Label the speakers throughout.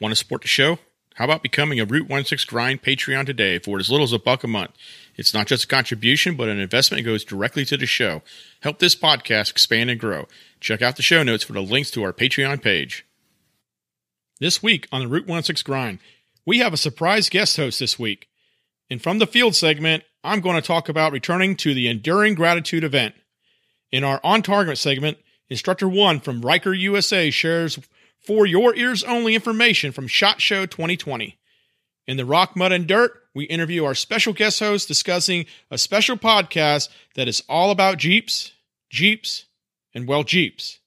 Speaker 1: Want to support the show? How about becoming a Route 16 Grind Patreon today for as little as a buck a month? It's not just a contribution, but an investment that goes directly to the show. Help this podcast expand and grow. Check out the show notes for the links to our Patreon page. This week on the Route 16 Grind, we have a surprise guest host this week. And from the field segment, I'm going to talk about returning to the Enduring Gratitude event. In our On Target segment, Instructor 1 from Ryker USA shares for your ears only information from SHOT Show 2020. In the Rock, Mud, and Dirt, we interview our special guest host discussing a special podcast that is all about Jeeps, Jeeps, and well, Jeeps.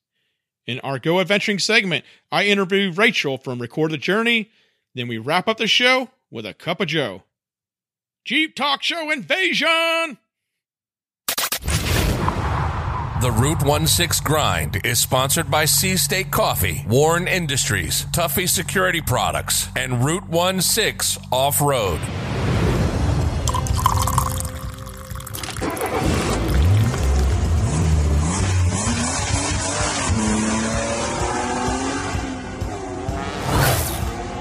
Speaker 1: In our Go Adventuring segment, I interview Rachel from Record the Journey. Then we wrap up the show with a cup of Joe. Jeep Talk Show Invasion!
Speaker 2: The Root One Six Grind is sponsored by Sea State Coffee, Warn Industries, Tuffy Security Products, and Route 16 Off Road.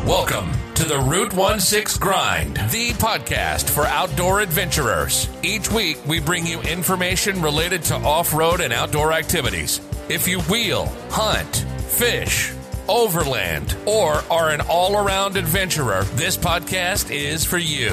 Speaker 2: Welcome to the Route 16 Grind, the podcast for outdoor adventurers. Each week, we bring you information related to off road and outdoor activities. If you wheel, hunt, fish, overland, or are an all around adventurer, this podcast is for you.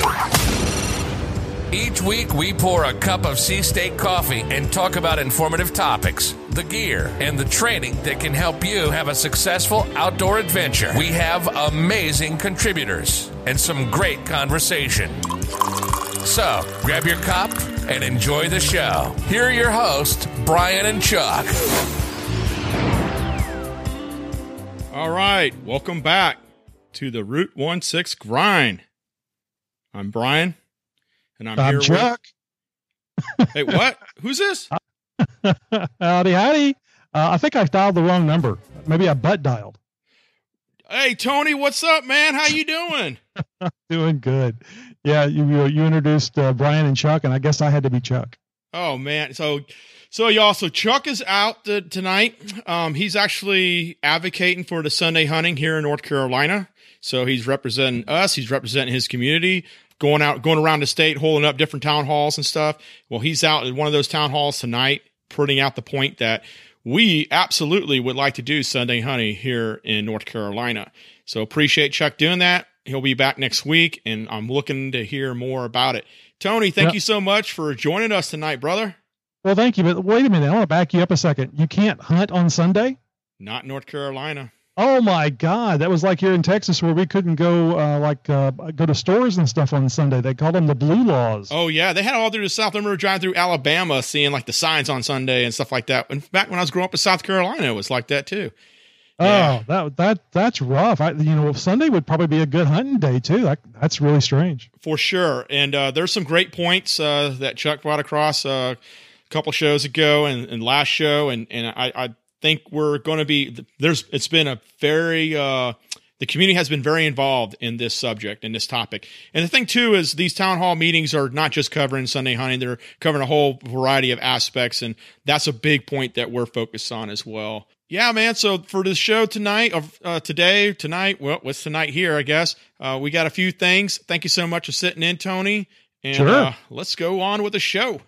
Speaker 2: Each week, we pour a cup of Sea State coffee and talk about informative topics, the gear, and the training that can help you have a successful outdoor adventure. We have amazing contributors and some great conversation. So, grab your cup and enjoy the show. Here are your hosts, Brian and Chuck.
Speaker 1: All right, welcome back to the Root One Six Grind. I'm Brian, and I'm,
Speaker 3: I'm
Speaker 1: here
Speaker 3: Chuck.
Speaker 1: with. Hey, what? Who's this?
Speaker 3: howdy, howdy. Uh, I think I dialed the wrong number. Maybe I butt dialed.
Speaker 1: Hey, Tony, what's up, man? How you doing?
Speaker 3: Doing good. Yeah, you you, you introduced uh, Brian and Chuck, and I guess I had to be Chuck.
Speaker 1: Oh man, so so y'all, so Chuck is out t- tonight. Um, he's actually advocating for the Sunday hunting here in North Carolina. So he's representing us. He's representing his community, going out, going around the state, holding up different town halls and stuff. Well, he's out at one of those town halls tonight, putting out the point that we absolutely would like to do Sunday Honey here in North Carolina. So appreciate Chuck doing that. He'll be back next week, and I'm looking to hear more about it. Tony, thank
Speaker 3: Yeah.
Speaker 1: you so much for joining us tonight, brother.
Speaker 3: Well, thank you, but wait a minute. I want to back you up a second. You can't hunt on Sunday.
Speaker 1: Not North Carolina.
Speaker 3: Oh my God, that was like here in Texas where we couldn't go uh, like uh, go to stores and stuff on Sunday. They called them the blue laws.
Speaker 1: Oh yeah, they had all through the South. I remember driving through Alabama, seeing like the signs on Sunday and stuff like that. And back when I was growing up in South Carolina, it was like that too. yeah.
Speaker 3: Oh, that that that's rough. I, you know, Sunday would probably be a good hunting day too. That, that's really strange.
Speaker 1: for sure. And uh, there's some great points uh, that Chuck brought across uh, a couple shows ago and, and last show, and and I, I think we're going to be there's. It's been a very uh, the community has been very involved in this subject and this topic. And the thing too is these town hall meetings are not just covering Sunday hunting; they're covering a whole variety of aspects, and that's a big point that we're focused on as well. Yeah, man. So for the show tonight, of uh, today, tonight, well, what's tonight here? I guess uh, we got a few things. Thank you so much for sitting in, Tony. And
Speaker 3: Sure.
Speaker 1: uh, let's go on with the show.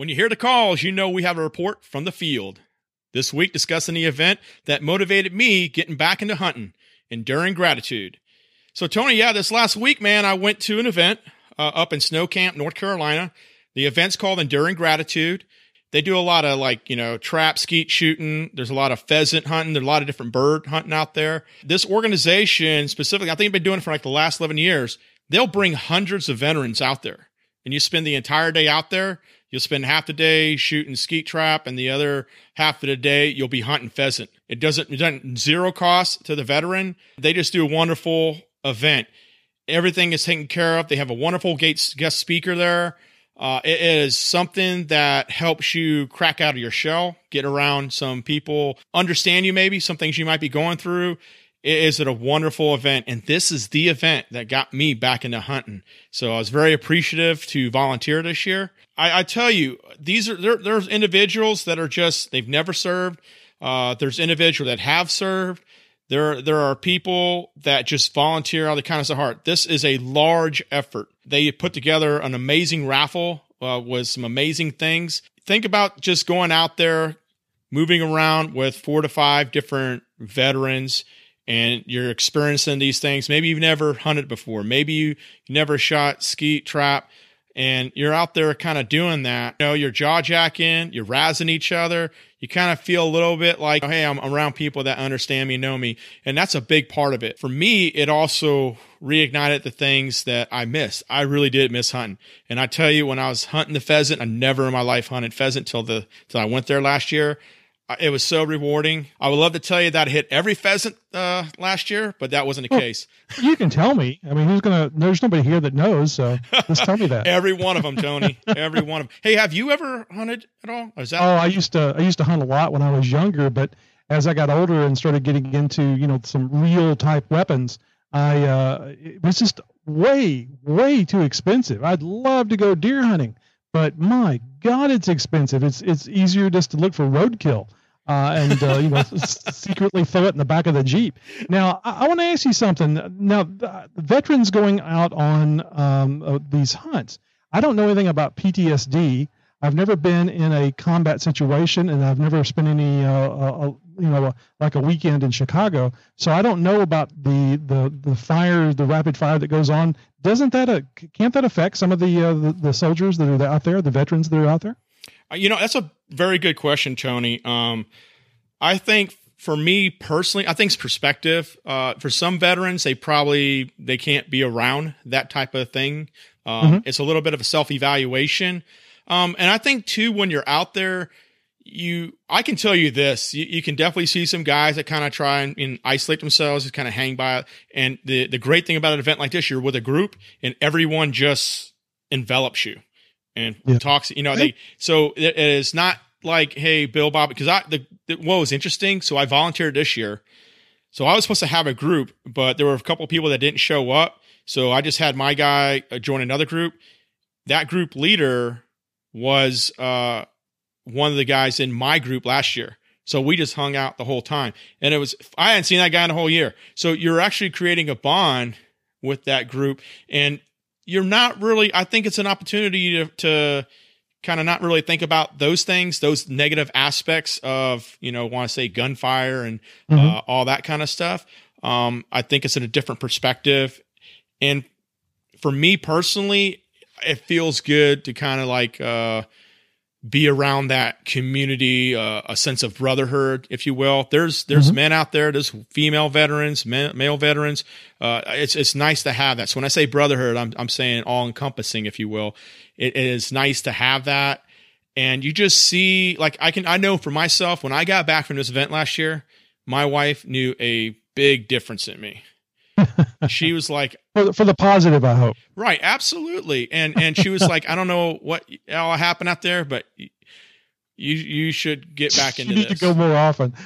Speaker 1: When you hear the calls, you know we have a report from the field. This week, discussing the event that motivated me getting back into hunting, enduring gratitude. So, Tony, yeah, this last week, man, I went to an event uh, up in Snow Camp, North Carolina. The event's called Enduring Gratitude. They do a lot of like, you know, trap, skeet shooting. There's a lot of pheasant hunting. There's a lot of different bird hunting out there. This organization specifically, I think they've been doing it for like the last 11 years. They'll bring hundreds of veterans out there and you spend the entire day out there. You'll spend half the day shooting skeet trap and the other half of the day you'll be hunting pheasant. It doesn't, it doesn't zero cost to the veteran. They just do a wonderful event. Everything is taken care of. They have a wonderful guest speaker there. Uh, it is something that helps you crack out of your shell, get around some people, understand you maybe some things you might be going through, is it a wonderful event. And this is the event that got me back into hunting. So I was very appreciative to volunteer this year. I, I tell you, these are there, there's individuals that are just they've never served. Uh, there's individuals that have served. There, there are people that just volunteer out of the kindness of heart. This is a large effort. They put together an amazing raffle uh, with some amazing things. Think about just going out there, moving around with four to five different veterans and you're experiencing these things. Maybe you've never hunted before. Maybe you never shot skeet trap and you're out there kind of doing that. You know, you're jaw jacking, you're razzing each other. You kind of feel a little bit like, hey, I'm around people that understand me, know me. And that's a big part of it. For me, it also reignited the things that I missed. I really did miss hunting. And I tell you, when I was hunting the pheasant, I never in my life hunted pheasant till the till I went there last year. It was so rewarding. I would love to tell you that I hit every pheasant uh, last year, but that wasn't the well, case.
Speaker 3: You can tell me. I mean, who's gonna? There's nobody here that knows, so just tell me that.
Speaker 1: every one of them, Tony. every one of them. Hey, have you ever hunted at all?
Speaker 3: Is that? Oh, I used to. I used to hunt a lot when I was younger, but as I got older and started getting into you know some real type weapons, I uh, it was just way way too expensive. I'd love to go deer hunting, but my God, it's expensive. It's it's easier just to look for roadkill uh, and uh, you know secretly throw it in the back of the jeep. Now, I, I want to ask you something. Now, veterans going out on um, uh, these hunts, I don't know anything about PTSD. I've never been in a combat situation, and I've never spent any, uh, uh, you know, like a weekend in Chicago. So I don't know about the the the fire, the rapid fire that goes on. Doesn't that uh, can't that affect some of the, the the soldiers that are out there, the veterans that are out there?
Speaker 1: Uh, you know, that's a very good question, Tony. Um, I think for me personally, I think it's perspective. Uh, for some veterans, they probably they can't be around that type of thing. Um, mm-hmm. It's a little bit of a self evaluation, um, and I think too when you're out there, you I can tell you this: you, you can definitely see some guys that kind of try and, and, isolate themselves, and kind of hang by. And the the great thing about an event like this, you're with a group, and everyone just envelops you and yeah. talks. You know, they so it is not like, hey, Bill Bob, because I the, the what was interesting. So I volunteered this year. So I was supposed to have a group, but there were a couple people that didn't show up. So I just had my guy uh, join another group. That group leader was uh, one of the guys in my group last year. So we just hung out the whole time. And it was, I hadn't seen that guy in a whole year. So you're actually creating a bond with that group. And you're not really, I think it's an opportunity to, to kind of not really think about those things, those negative aspects of, you know, want to say gunfire and uh, mm-hmm. uh, all that kind of stuff. Um, I think it's in a different perspective. And for me personally, it feels good to kind of like, uh, be around that community, uh, a sense of brotherhood, if you will. There's there's mm-hmm. men out there, there's female veterans, men, male veterans. Uh, it's it's nice to have that. So when I say brotherhood, I'm I'm saying all encompassing, if you will. It, it is nice to have that, and you just see like I can I know for myself when I got back from this event last year, my wife knew a big difference in me she was like
Speaker 3: for the, for the positive i hope.
Speaker 1: Right absolutely. And and she was like i don't know what all happened out there but you you should get back into
Speaker 3: you need
Speaker 1: this.
Speaker 3: to go more often.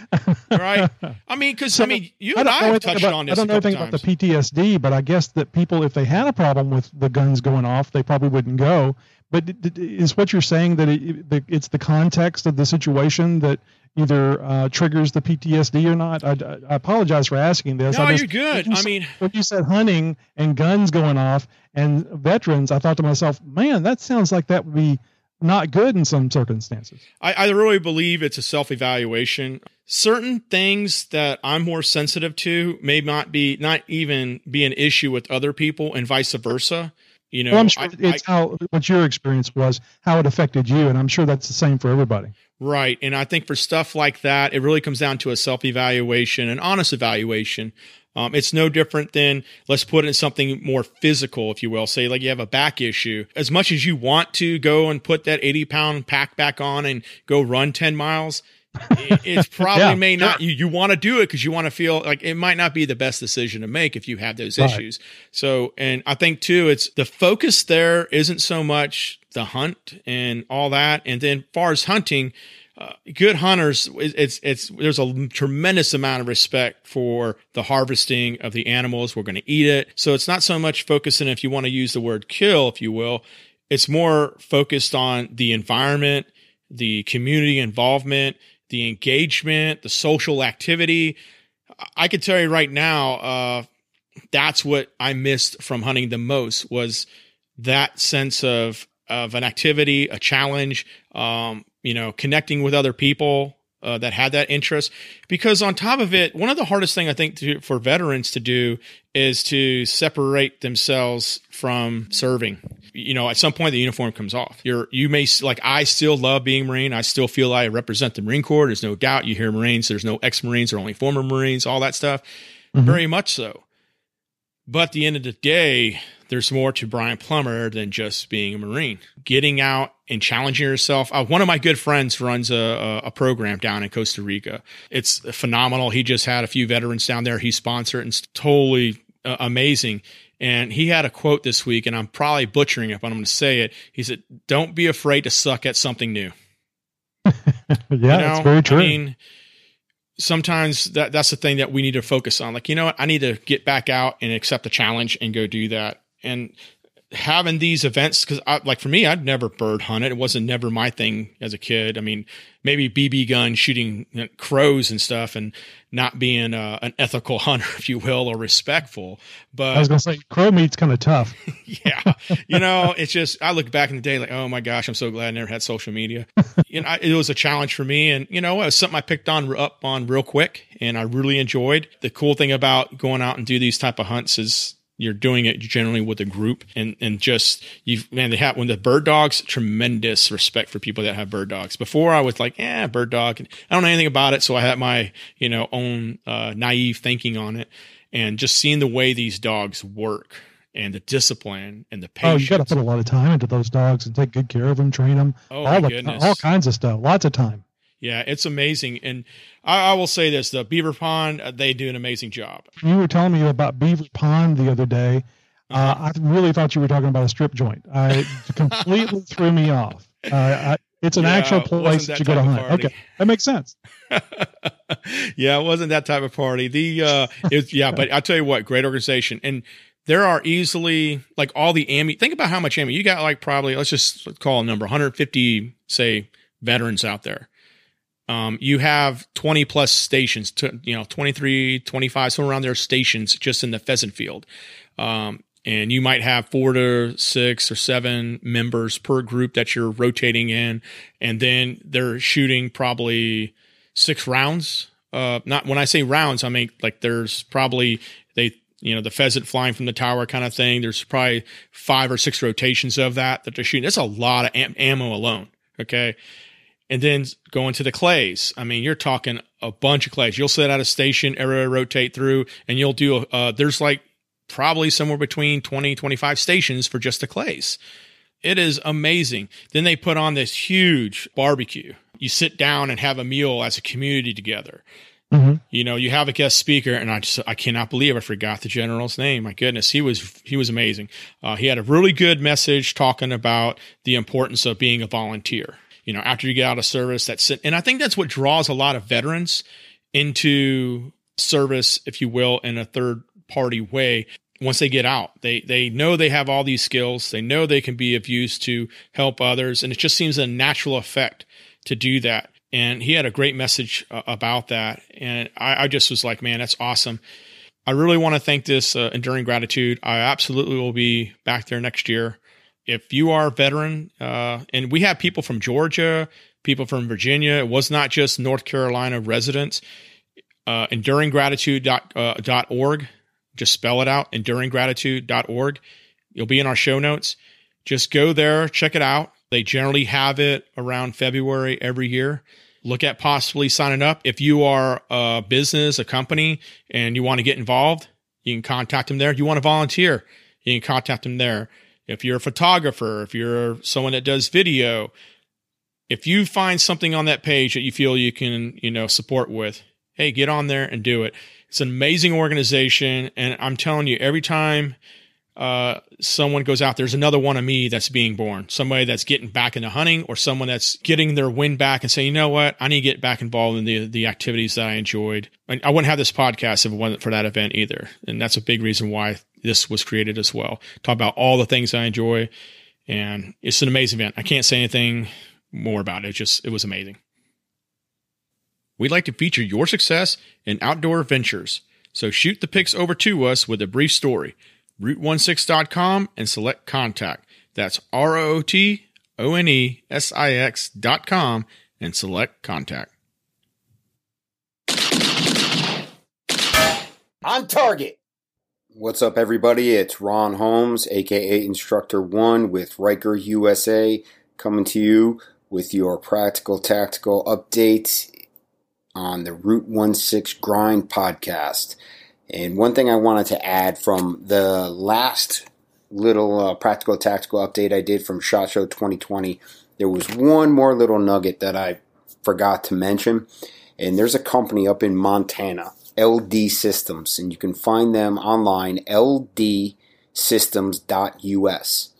Speaker 1: Right. I mean because so, i mean you and i, have touched
Speaker 3: about,
Speaker 1: on this
Speaker 3: i don't know anything
Speaker 1: about
Speaker 3: the ptsd but i guess that people if they had a problem with the guns going off they probably wouldn't go but is what you're saying that it, it's the context of the situation that either uh, triggers the PTSD or not? I, I, apologize for asking this.
Speaker 1: No,
Speaker 3: I
Speaker 1: just, you're good. I mean,
Speaker 3: when you said hunting and guns going off and veterans, I thought to myself, man, that sounds like that would be not good in some circumstances.
Speaker 1: I, I really believe it's a self evaluation. Certain things that I'm more sensitive to may not be, not even be an issue with other people and vice versa. You know,
Speaker 3: well, I'm sure I, it's I, how what your experience was, how it affected you, and I'm sure that's the same for everybody.
Speaker 1: Right, and I think for stuff like that, it really comes down to a self evaluation, an honest evaluation. Um, it's no different than let's put in something more physical, if you will. Say like you have a back issue. As much as you want to go and put that 80 pound pack back on and go run 10 miles, it, probably yeah, may not you, you want to do it because you want to feel like it might not be the best decision to make if you have those right. issues so and i think too it's the focus there isn't so much the hunt and all that and then far as hunting uh, good hunters, it's, it's, there's a tremendous amount of respect for the harvesting of the animals. We're going to eat it. So it's not so much focusing, if you want to use the word kill, if you will, it's more focused on the environment, the community involvement, the engagement, the social activity. I can tell you right now, uh, that's what I missed from hunting the most was that sense of of an activity, a challenge, um, you know, connecting with other people uh, that had that interest. Because on top of it, one of the hardest thing I think to, for veterans to do is to separate themselves from serving. You know, at some point the uniform comes off. You're you may like I still love being Marine. I still feel I represent the Marine Corps. There's no doubt. You hear Marines. There's no ex Marines or only former Marines. All that stuff. Mm-hmm. Very much so. But at the end of the day, there's more to Brian Plummer than just being a Marine. Getting out and challenging yourself. Uh, one of my good friends runs a, a, program down in Costa Rica. It's phenomenal. He just had a few veterans down there. He sponsored and it's totally uh, amazing. And he had a quote this week, and I'm probably butchering it, but I'm going to say it. He said, Don't be afraid to suck at something new.
Speaker 3: yeah, you know, that's very true. I mean,
Speaker 1: sometimes that that's the thing that we need to focus on. Like, you know what? I need to get back out and accept the challenge and go do that and having these events because like for me i'd never bird hunted. It wasn't never my thing as a kid. I mean maybe bb gun shooting crows and stuff and not being uh, an ethical hunter if you will or respectful. But
Speaker 3: i was gonna say crow meat's kind of tough.
Speaker 1: Yeah. You know it's just i look back in the day like oh my gosh i'm so glad i never had social media. You know it was a challenge for me and you know it was something i picked on up on real quick and i really enjoyed. The cool thing about going out and do these type of hunts is you're doing it generally with a group and and just you've man they have when the bird dogs tremendous respect for people that have bird dogs before i was like yeah bird dog and i don't know anything about it so i had my you know own uh, naive thinking on it and just seeing the way these dogs work and the discipline and the patience. Oh,
Speaker 3: you got to put a lot of time into those dogs and take good care of them, train them. Oh, all, the, all kinds of stuff. Lots of time.
Speaker 1: Yeah, it's amazing. And I, I, will say this: the Beaver Pond, uh, they do an amazing job.
Speaker 3: You were telling me about Beaver Pond the other day. Uh, uh-huh. I really thought you were talking about a strip joint. I completely threw me off. Uh, I, it's an yeah, actual place that, that you go to hunt. Okay, that makes sense.
Speaker 1: yeah, it wasn't that type of party. The uh, it, yeah, but I'll tell you what, great organization, and there are easily like all the ammo. Think about how much ammo you got. Like probably let's just call a number 150, say veterans out there um, you have 20 plus stations, to, you know, 23, 25, somewhere around there stations just in the pheasant field. Um, and you might have four to six or seven members per group that you're rotating in. And then they're shooting probably six rounds. Uh, not when I say rounds, I mean like there's probably they you know the pheasant flying from the tower kind of thing. There's probably five or six rotations of that that they're shooting. That's a lot of am- ammo alone. Okay, and then going to the clays. I mean, you're talking a bunch of clays. You'll set out a station, area rotate through, and you'll do, uh, there's like probably somewhere between 20, 25 stations for just the clays. It is amazing. Then they put on this huge barbecue. You sit down and have a meal as a community together. Mm-hmm. You know, you have a guest speaker, and I just I cannot believe I forgot the general's name. My goodness, he was he was amazing. Uh, he had a really good message talking about the importance of being a volunteer you know, after you get out of service, that's. And I think that's what draws a lot of veterans into service, if you will, in a third party way. Once they get out, they they know they have all these skills. They know they can be of use to help others, and it just seems a natural effect to do that. And he had a great message uh, about that, and I, I, just was like, man, that's awesome. I really want to thank this uh, enduring gratitude. I absolutely will be back there next year if you are a veteran, uh, and we have people from Georgia, people from Virginia, it was not just North Carolina residents. Uh, enduringgratitude.org, uh, just spell it out, enduringgratitude.org. You'll be in our show notes. Just go there, check it out. They generally have it around February every year. Look at possibly signing up. If you are a business, a company, and you want to get involved, you can contact them there. If you want to volunteer, you can contact them there if you're a photographer, if you're someone that does video, if you find something on that page that you feel you can, you know, support with, hey, get on there and do it. It's an amazing organization. And I'm telling you, every time uh, someone goes out, there's another one of me that's being born. Somebody that's getting back into hunting, or someone that's getting their wind back and saying, you know what, I need to get back involved in the the activities that I enjoyed. And I wouldn't have this podcast if it wasn't for that event either. And that's a big reason why this was created as well. Talk about all the things I enjoy, and it's an amazing event. I can't say anything more about it. It just it was amazing. We'd like to feature your success in outdoor adventures. So shoot the pics over to us with a brief story. rootonesix.com and select contact. That's R O T O N E S I X dot com and select contact.
Speaker 4: On target. What's up, everybody? It's Ron Holmes, aka Instructor One with Ryker USA, coming to you with your practical tactical update on the Root One Six Grind podcast. And one thing I wanted to add from the last little uh, practical tactical update I did from SHOT Show 2020, there was one more little nugget that I forgot to mention. And there's a company up in Montana, LD Systems, and you can find them online, ldsystems.us.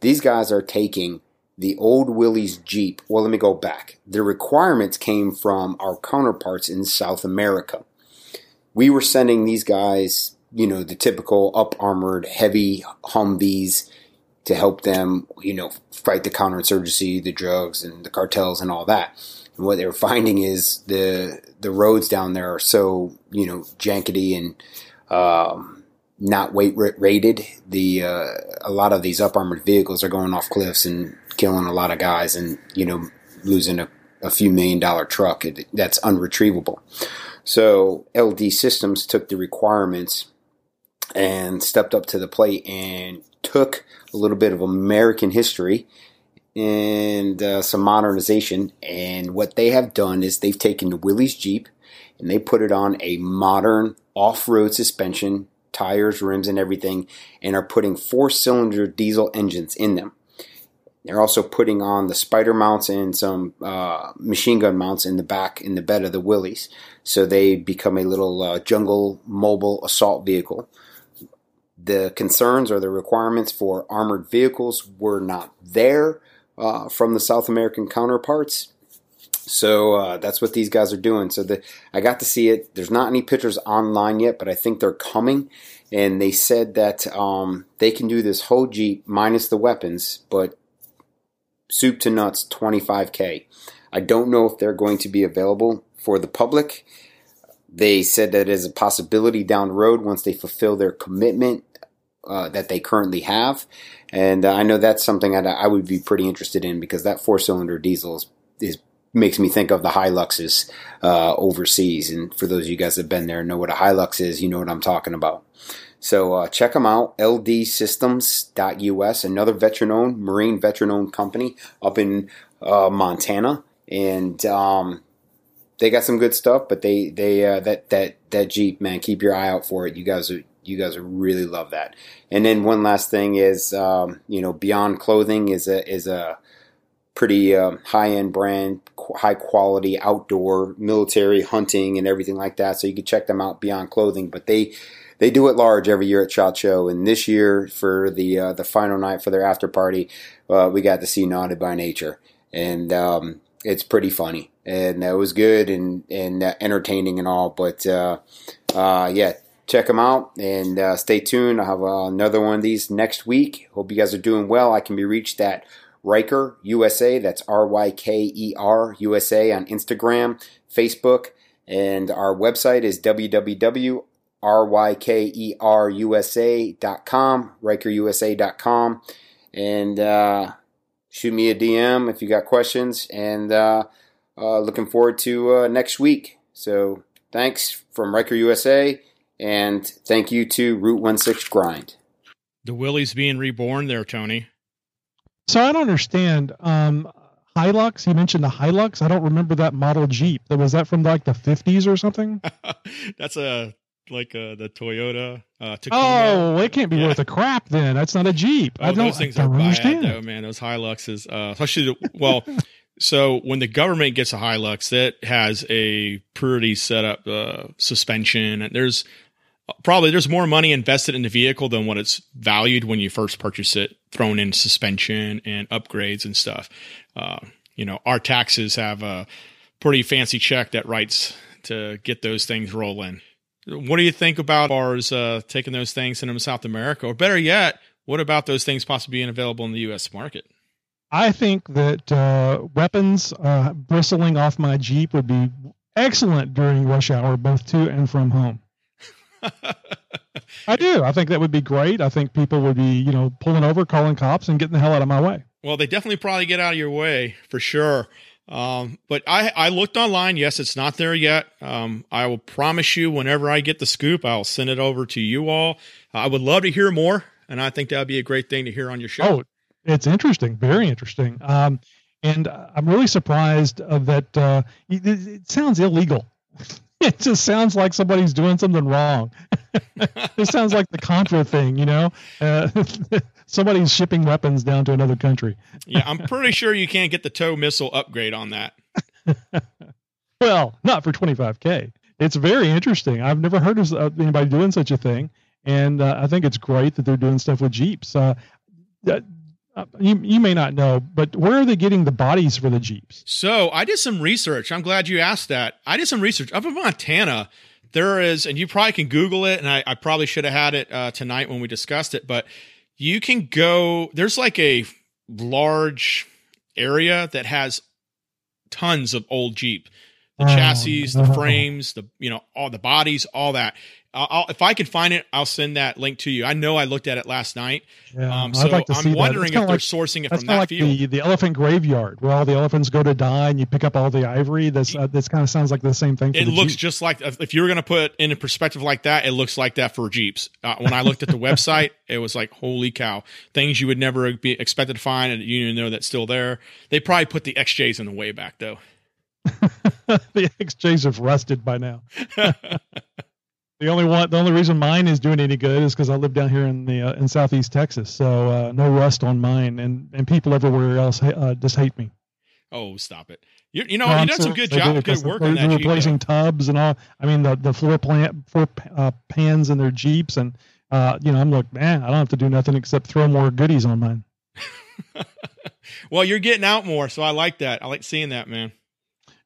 Speaker 4: These guys are taking the old Willys Jeep. Well, let me go back. The requirements came from our counterparts in South America. We were sending these guys, you know, the typical up armored, heavy Humvees to help them, you know, fight the counterinsurgency, the drugs, and the cartels, and all that. And what they were finding is the the roads down there are so, you know, jankety and um, not weight rated. The uh, a lot of these up armored vehicles are going off cliffs and killing a lot of guys and, you know, losing a, a few million dollar truck. That's unretrievable. So LD Systems took the requirements and stepped up to the plate and took a little bit of American history and uh, some modernization. And what they have done is they've taken the Willys Jeep and they put it on a modern off-road suspension, tires, rims, and everything, and are putting four-cylinder diesel engines in them. They're also putting on the spider mounts and some uh, machine gun mounts in the back in the bed of the Willys, so they become a little uh, jungle mobile assault vehicle. The concerns or the requirements for armored vehicles were not there uh, from the South American counterparts. So uh, that's what these guys are doing. So the, I got to see it. There's not any pictures online yet, but I think they're coming. And they said that um, they can do this whole Jeep minus the weapons, but soup to nuts 25k. I don't know if they're going to be available for the public. They said that is a possibility down the road once they fulfill their commitment uh, that they currently have. And uh, I know that's something that I would be pretty interested in because that four cylinder diesel is, is, makes me think of the Hiluxes uh, overseas. And for those of you guys that have been there and know what a Hilux is, you know what I'm talking about. So uh, check them out, ldsystems.us, another veteran owned, Marine veteran owned company up in uh, Montana. And um, they got some good stuff, but they, they uh, that, that, that Jeep, man, keep your eye out for it. You guys are, you guys really love that. And then one last thing is, um, you know, Beyond Clothing is a, is a, pretty um, high end brand, high quality outdoor military hunting and everything like that. So you can check them out beyond clothing, but they they do it large every year at Shot Show. And this year for the uh, the final night for their after party, uh, we got to see Naughty by Nature, and um, it's pretty funny and that was good and and uh, entertaining and all. But uh, uh, yeah, check them out and uh, stay tuned. I'll have another one of these next week. Hope you guys are doing well. I can be reached at Ryker USA. That's R Y K E R USA on Instagram, Facebook, and our website is www R-Y-K-E-R-U-S-A.com, RykerUSA.com. And uh, shoot me a DM if you got questions. And uh, uh, looking forward to uh, next week. So thanks from Ryker USA. And thank you to Root One Six Grind.
Speaker 1: The Willys being reborn there, Tony.
Speaker 3: So I don't understand. Um, Hilux, you mentioned the Hilux. I don't remember that model Jeep. Was that from like the 50s or something?
Speaker 1: That's a like uh, the Toyota uh,
Speaker 3: Tacoma. Oh, it can't be yeah. worth a crap then. That's not a Jeep.
Speaker 1: Oh, I don't, those things I don't are understand. bad though, man. Those Hiluxes, uh, especially the, well. so when the government gets a Hilux, that has a pretty set up uh, suspension, and there's probably there's more money invested in the vehicle than what it's valued when you first purchase it, thrown in suspension and upgrades and stuff. Uh, you know, our taxes have a pretty fancy check that writes to get those things rolling. What do you think about as far as uh, taking those things into South America, or better yet, what about those things possibly being available in the U.S. market?
Speaker 3: I think that uh, weapons uh, bristling off my Jeep would be excellent during rush hour, both to and from home. I do. I think that would be great. I think people would be, you know, pulling over, calling cops, and getting the hell out of my way.
Speaker 1: Well, they definitely probably get out of your way for sure. Um, but I, I looked online. Yes, it's not there yet. Um, I will promise you, whenever I get the scoop, I'll send it over to you all. I would love to hear more, and I think that would be a great thing to hear on your show.
Speaker 3: Oh, it's interesting, very interesting. Um, and I'm really surprised uh, that uh, it, it sounds illegal. it just sounds like somebody's doing something wrong. it sounds like the Contra thing, you know. Uh, somebody's shipping weapons down to another country.
Speaker 1: yeah, I'm pretty sure you can't get the tow missile upgrade on that.
Speaker 3: well, not for 25k. It's very interesting. I've never heard of anybody doing such a thing, and uh, I think it's great that they're doing stuff with Jeeps. Uh, uh, you, you may not know, but where are they getting the bodies for the Jeeps?
Speaker 1: So I did some research. I'm glad you asked that. I did some research up in Montana. There is, and you probably can Google it, and I, I probably should have had it uh, tonight when we discussed it, but you can go, there's like a large area that has tons of old Jeep. The oh, chassis, the frames, the you know all the bodies, all that. I'll, if I can find it, I'll send that link to you. I know I looked at it last night. Yeah, um, so like I'm wondering if they're like, sourcing it from that
Speaker 3: like
Speaker 1: field.
Speaker 3: The, the elephant graveyard where all the elephants go to die and you pick up all the ivory. This uh, this kind of sounds like the same thing.
Speaker 1: it looks
Speaker 3: Jeep.
Speaker 1: just like if you were going to put in a perspective like that, it looks like that for Jeeps. Uh, when I looked at the website, it was like holy cow, things you would never be expected to find, and you know that's still there. They probably put the XJs in the way back though.
Speaker 3: the XJs have rusted by now. The only one, the only reason mine is doing any good is because I live down here in the uh, in southeast Texas, so uh, no rust on mine, and and people everywhere else uh, just hate me.
Speaker 1: Oh, stop it! You, you know no, you done some good job, good work on
Speaker 3: that. Replacing Jeep, tubs and all. I mean the the floor plant floor uh, pans in their Jeeps, and uh, you know I'm like, man, I don't have to do nothing except throw more goodies on mine.
Speaker 1: well, you're getting out more, so I like that. I like seeing that, man.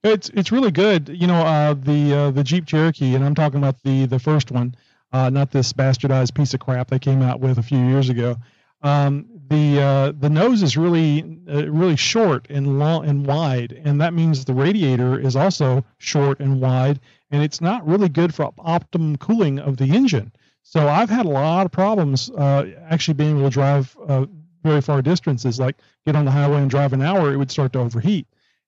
Speaker 3: It's it's really good. You know, uh, the uh, the Jeep Cherokee, and I'm talking about the the first one, uh, not this bastardized piece of crap they came out with a few years ago. Um, the uh, the nose is really uh, really short and long and wide, and that means the radiator is also short and wide, and it's not really good for optimum cooling of the engine. So I've had a lot of problems uh, actually being able to drive very far distances, like get on the highway and drive an hour, it would start to overheat.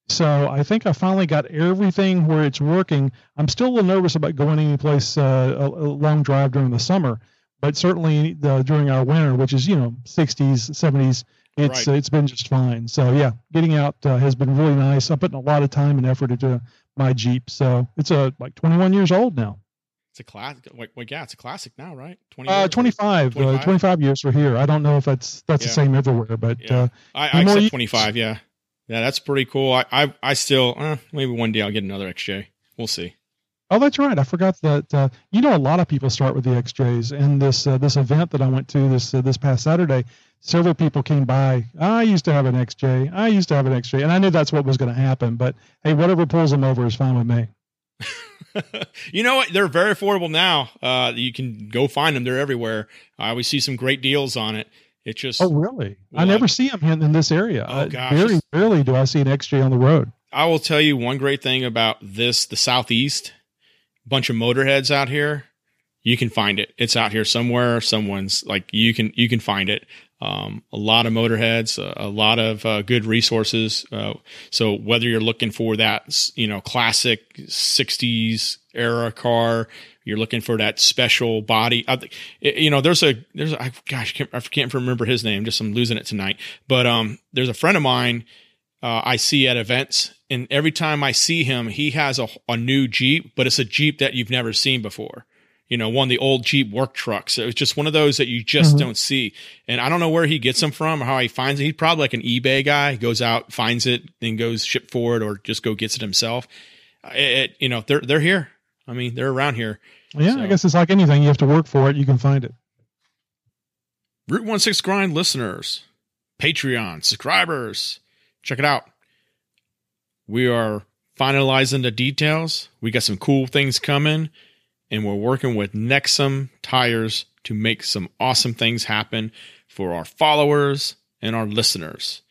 Speaker 3: So I think I finally got everything where it's working. I'm still a little nervous about going any place uh, a, a, long drive during the summer, but certainly the, during our winter, which is you know 60s, 70s, it's right. it's been just fine. So yeah, getting out uh, has been really nice. I'm putting a lot of time and effort into my Jeep, so it's a like 21 years old now.
Speaker 1: It's a classic. Like, well, yeah, it's a classic now, right?
Speaker 3: 20 uh, 25, 25? Uh, 25 years for here. I don't know if that's that's yeah. the same everywhere, but yeah. uh,
Speaker 1: I, I accept 25. Yeah. Yeah, that's pretty cool. I I, I still uh, maybe one day I'll get another XJ. We'll see.
Speaker 3: Oh, that's right. I forgot that. Uh, you know, a lot of people start with the XJs. And this uh, this event that I went to this uh, this past Saturday, several people came by. I used to have an XJ. I used to have an XJ, and I knew that's what was going to happen. But hey, whatever pulls them over is fine with me.
Speaker 1: you know what? They're very affordable now. Uh, you can go find them. They're everywhere. I always see some great deals on it. It just
Speaker 3: oh really? I never see them in, in this area. Oh gosh, very rarely do I see an XJ on the road.
Speaker 1: I will tell you one great thing about this: the southeast, bunch of motorheads out here. You can find it. It's out here somewhere. Someone's like you can you can find it. Um, a lot of motorheads, a, a lot of uh, good resources. Uh, so whether you're looking for that, you know, classic '60s era car, you're looking for that special body. you know, there's a there's a, gosh, I can't, I can't remember his name. Just I'm losing it tonight. But um, there's a friend of mine uh, I see at events, and every time I see him, he has a, a new Jeep, but it's a Jeep that you've never seen before. You know, one of the old Jeep work trucks. It was just one of those that you just mm-hmm. don't see. And I don't know where he gets them from or how he finds it. He's probably like an eBay guy. He goes out, finds it, then goes ship for it, or just go gets it himself. It, it, you know, they're they're here. I mean, they're around here.
Speaker 3: Yeah,
Speaker 1: So-
Speaker 3: I guess it's like anything. You have to work for it. You can find it.
Speaker 1: Root One Six Grind listeners, Patreon subscribers, check it out. We are finalizing the details. We got some cool things coming, and we're working with Nexen Tires to make some awesome things happen for our followers and our listeners.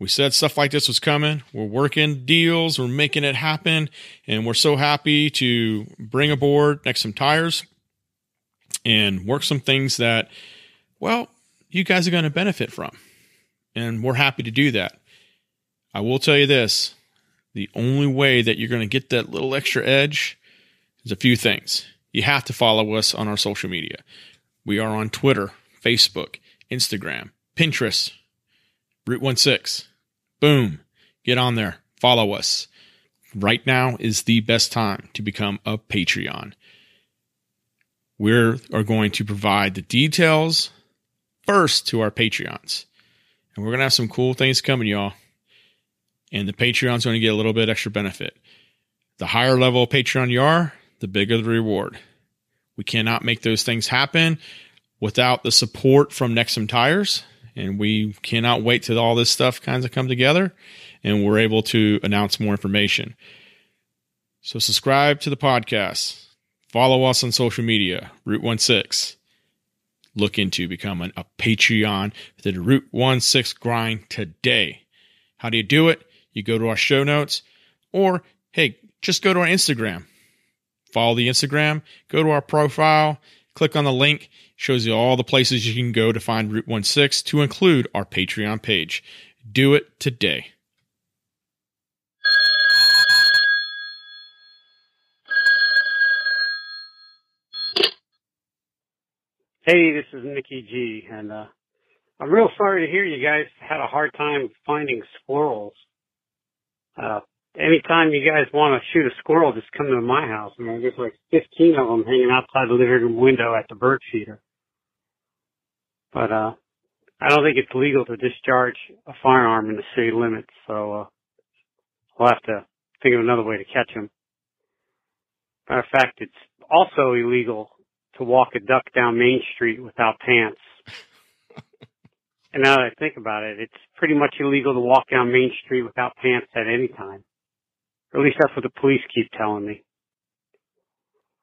Speaker 1: We said stuff like this was coming. We're working deals, we're making it happen, and we're so happy to bring aboard Nexen Tires and work some things that, well, you guys are going to benefit from. And we're happy to do that. I will tell you this the only way that you're going to get that little extra edge is a few things. You have to follow us on our social media. We are on Twitter, Facebook, Instagram, Pinterest, Root One Six. Boom. Get on there. Follow us. Right now is the best time to become a Patreon we are going to provide the details first to our Patreons. And we're going to have some cool things coming, y'all. And the Patreon's going to get a little bit extra benefit. The higher level Patreon you are, the bigger the reward. We cannot make those things happen without the support from Nexen Tires. And we cannot wait till all this stuff kinds of come together and we're able to announce more information. So subscribe to the podcast. Follow us on social media, Root One Six. Look into becoming a Patreon for the Root One Six grind today. How do you do it? You go to our show notes, or hey, just go to our Instagram. Follow the Instagram, go to our profile, click on the link, shows you all the places you can go to find Root One Six to include our Patreon page. Do it today.
Speaker 5: Hey, this is Nikky G, and uh, I'm real sorry to hear you guys had a hard time finding squirrels. Uh, anytime you guys want to shoot a squirrel, just come to my house. I mean, there's like 15 of them hanging outside the living room window at the bird feeder. But uh, I don't think it's legal to discharge a firearm in the city limits, so uh, we'll have to think of another way to catch them. Matter of fact, it's also illegal to walk a duck down Main Street without pants. and now that I think about it, it's pretty much illegal to walk down Main Street without pants at any time. Or at least that's what the police keep telling me.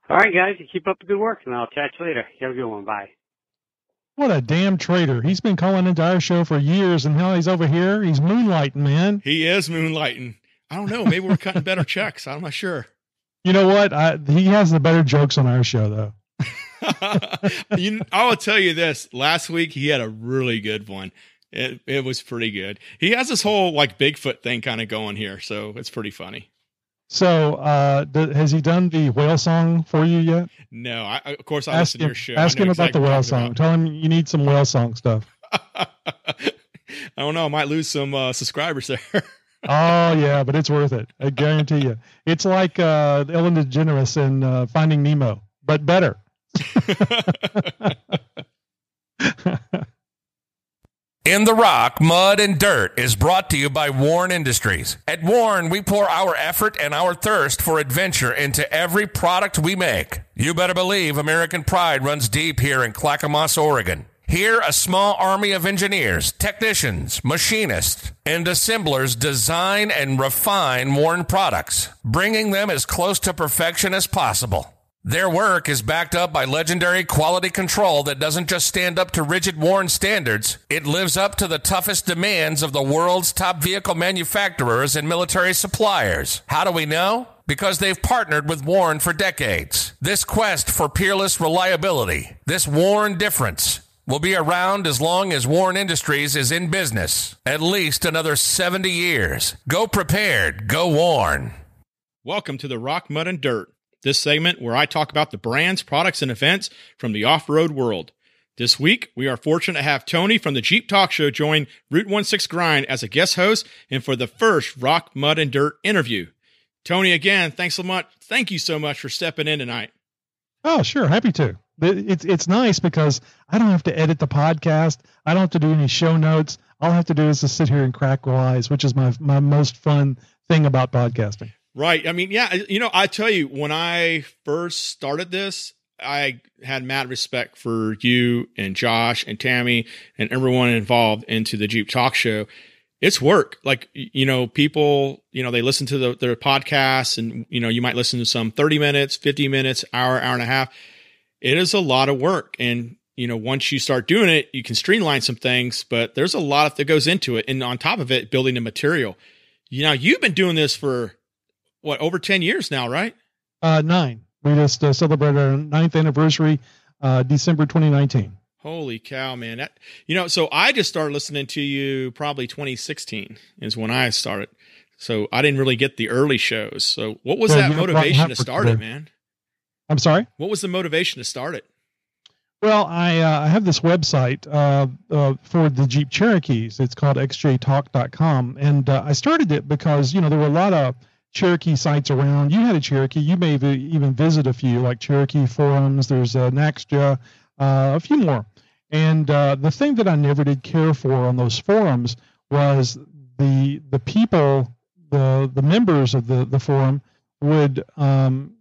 Speaker 5: All right, guys, you keep up the good work, and I'll chat you later. You have a good one. Bye.
Speaker 3: What a damn traitor. He's been calling into our show for years, and now he's over here. He's moonlighting, man.
Speaker 1: He is moonlighting. I don't know. Maybe we're cutting better checks. I'm not sure.
Speaker 3: You know what? I, he has the better jokes on our show, though.
Speaker 1: you, I will tell you this. Last week he had a really good one. It it was pretty good. He has this whole like Bigfoot thing kind of going here, so it's pretty funny.
Speaker 3: So, uh, th- has he done the whale song for you yet?
Speaker 1: No, I, of course I
Speaker 3: ask
Speaker 1: listen
Speaker 3: him,
Speaker 1: to your show.
Speaker 3: Ask him about the whale song.
Speaker 1: talking
Speaker 3: Tell him you need some whale song stuff.
Speaker 1: I don't know. I might lose some uh, subscribers there.
Speaker 3: Oh yeah, but it's worth it. I guarantee you. It's like uh, Ellen DeGeneres in uh, Finding Nemo, but better.
Speaker 2: In the Rock, Mud and Dirt is brought to you by Warn Industries. At Warn, we pour our effort and our thirst for adventure into every product we make. You better believe American pride runs deep here in Clackamas, Oregon. Here, a small army of engineers, technicians, machinists, and assemblers design and refine Warn products, bringing them as close to perfection as possible. Their work is backed up by legendary quality control that doesn't just stand up to rigid Warn standards, it lives up to the toughest demands of the world's top vehicle manufacturers and military suppliers. How do we know? Because they've partnered with Warn for decades. This quest for peerless reliability, this Warn difference, will be around as long as Warn Industries is in business. At least another 70 years. Go prepared. Go Warn.
Speaker 1: Welcome to the Rock, Mud, and Dirt. This segment where I talk about the brands, products, and events from the off-road world. This week, we are fortunate to have Tony from the Jeep Talk Show join Root One Six Grind as a guest host and for the first Rock, Mud, and Dirt interview. Tony, again, thanks so much. Thank you so much for stepping in tonight.
Speaker 3: Oh, sure, happy to. It's it's nice because I don't have to edit the podcast. I don't have to do any show notes. All I have to do is just sit here and crack wise, which is my my most fun thing about podcasting.
Speaker 1: Right. I mean, yeah, you know, I tell you, when I first started this, I had mad respect for you and Josh and Tammy and everyone involved into the Jeep Talk Show. It's work. Like, you know, people, you know, they listen to the, their podcasts and, you know, you might listen to some 30 minutes, 50 minutes, hour, hour and a half. It is a lot of work. And, you know, once you start doing it, you can streamline some things, but there's a lot that goes into it. And on top of it, building the material. You know, you've been doing this for what, over 10 years now, right?
Speaker 3: Uh, nine. We just uh, celebrated our ninth anniversary, uh, December 2019.
Speaker 1: Holy cow, man! That, you know, so I just started listening to you probably 2016 is when I started. So I didn't really get the early shows. So what was that motivation to start it, man?
Speaker 3: I'm sorry.
Speaker 1: What was the motivation to start it?
Speaker 3: Well, I uh, I have this website uh, uh, for the Jeep Cherokees. It's called xjtalk.com, and uh, I started it because you know there were a lot of Cherokee sites around. You had a Cherokee. You may even visit a few, like Cherokee forums. There's uh, Naxja, uh, a few more. And uh, the thing that I never did care for on those forums was the the people, the the members of the the forum would um,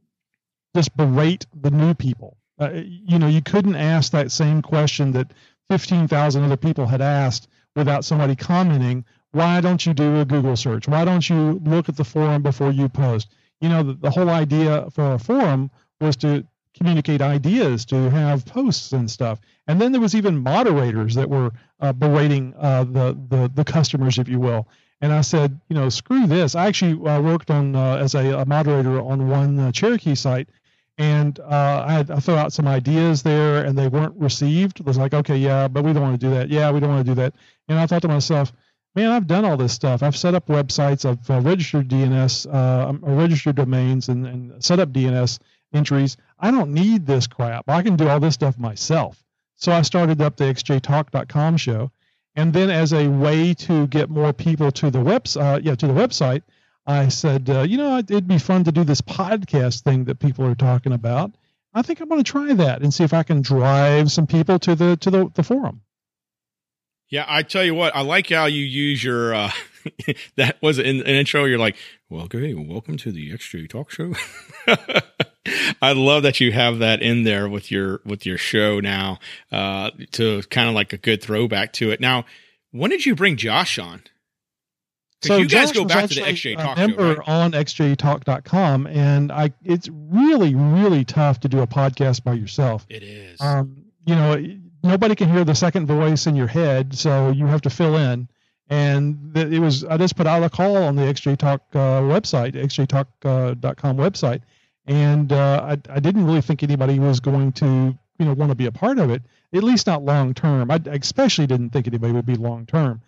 Speaker 3: just berate the new people. Uh, you know, you couldn't ask that same question that 15,000 other people had asked without somebody commenting why don't you do a Google search? Why don't you look at the forum before you post? You know, the, the whole idea for a forum was to communicate ideas, to have posts and stuff. And then there was even moderators that were uh, berating uh, the, the the customers, if you will. And I said, you know, screw this. I actually uh, worked on uh, as a, a, moderator on one uh, Cherokee site, and uh, I, had, I threw out some ideas there, and they weren't received. It was like, okay, yeah, but we don't want to do that. Yeah, we don't want to do that. And I thought to myself, man, I've done all this stuff. I've set up websites. I've uh, registered DNS, uh, um, registered domains, and, and set up DNS entries. I don't need this crap. I can do all this stuff myself. So I started up the xjtalk.com show, and then as a way to get more people to the website, uh, yeah, to the website, I said, uh, you know, it'd be fun to do this podcast thing that people are talking about. I think I'm going to try that and see if I can drive some people to the to the, the forum.
Speaker 1: Yeah, I tell you what, I like how you use your uh that was in an intro. You're like, well, okay, welcome to the XJ Talk Show. I love that you have that in there with your with your show now, uh, to kind of like a good throwback to it. Now, when did you bring Josh on?
Speaker 3: So you guys Josh go back to the XJ Talk member show, right? on xjtalk.com, and I it's really really tough to do a podcast by yourself.
Speaker 1: It is.
Speaker 3: Um, you know, nobody can hear the second voice in your head, so you have to fill in. And it was I just put out a call on the XJ Talk uh, website, xjtalk.com website, and uh, I, I didn't really think anybody was going to you know want to be a part of it, at least not long term. I especially didn't think anybody would be long term.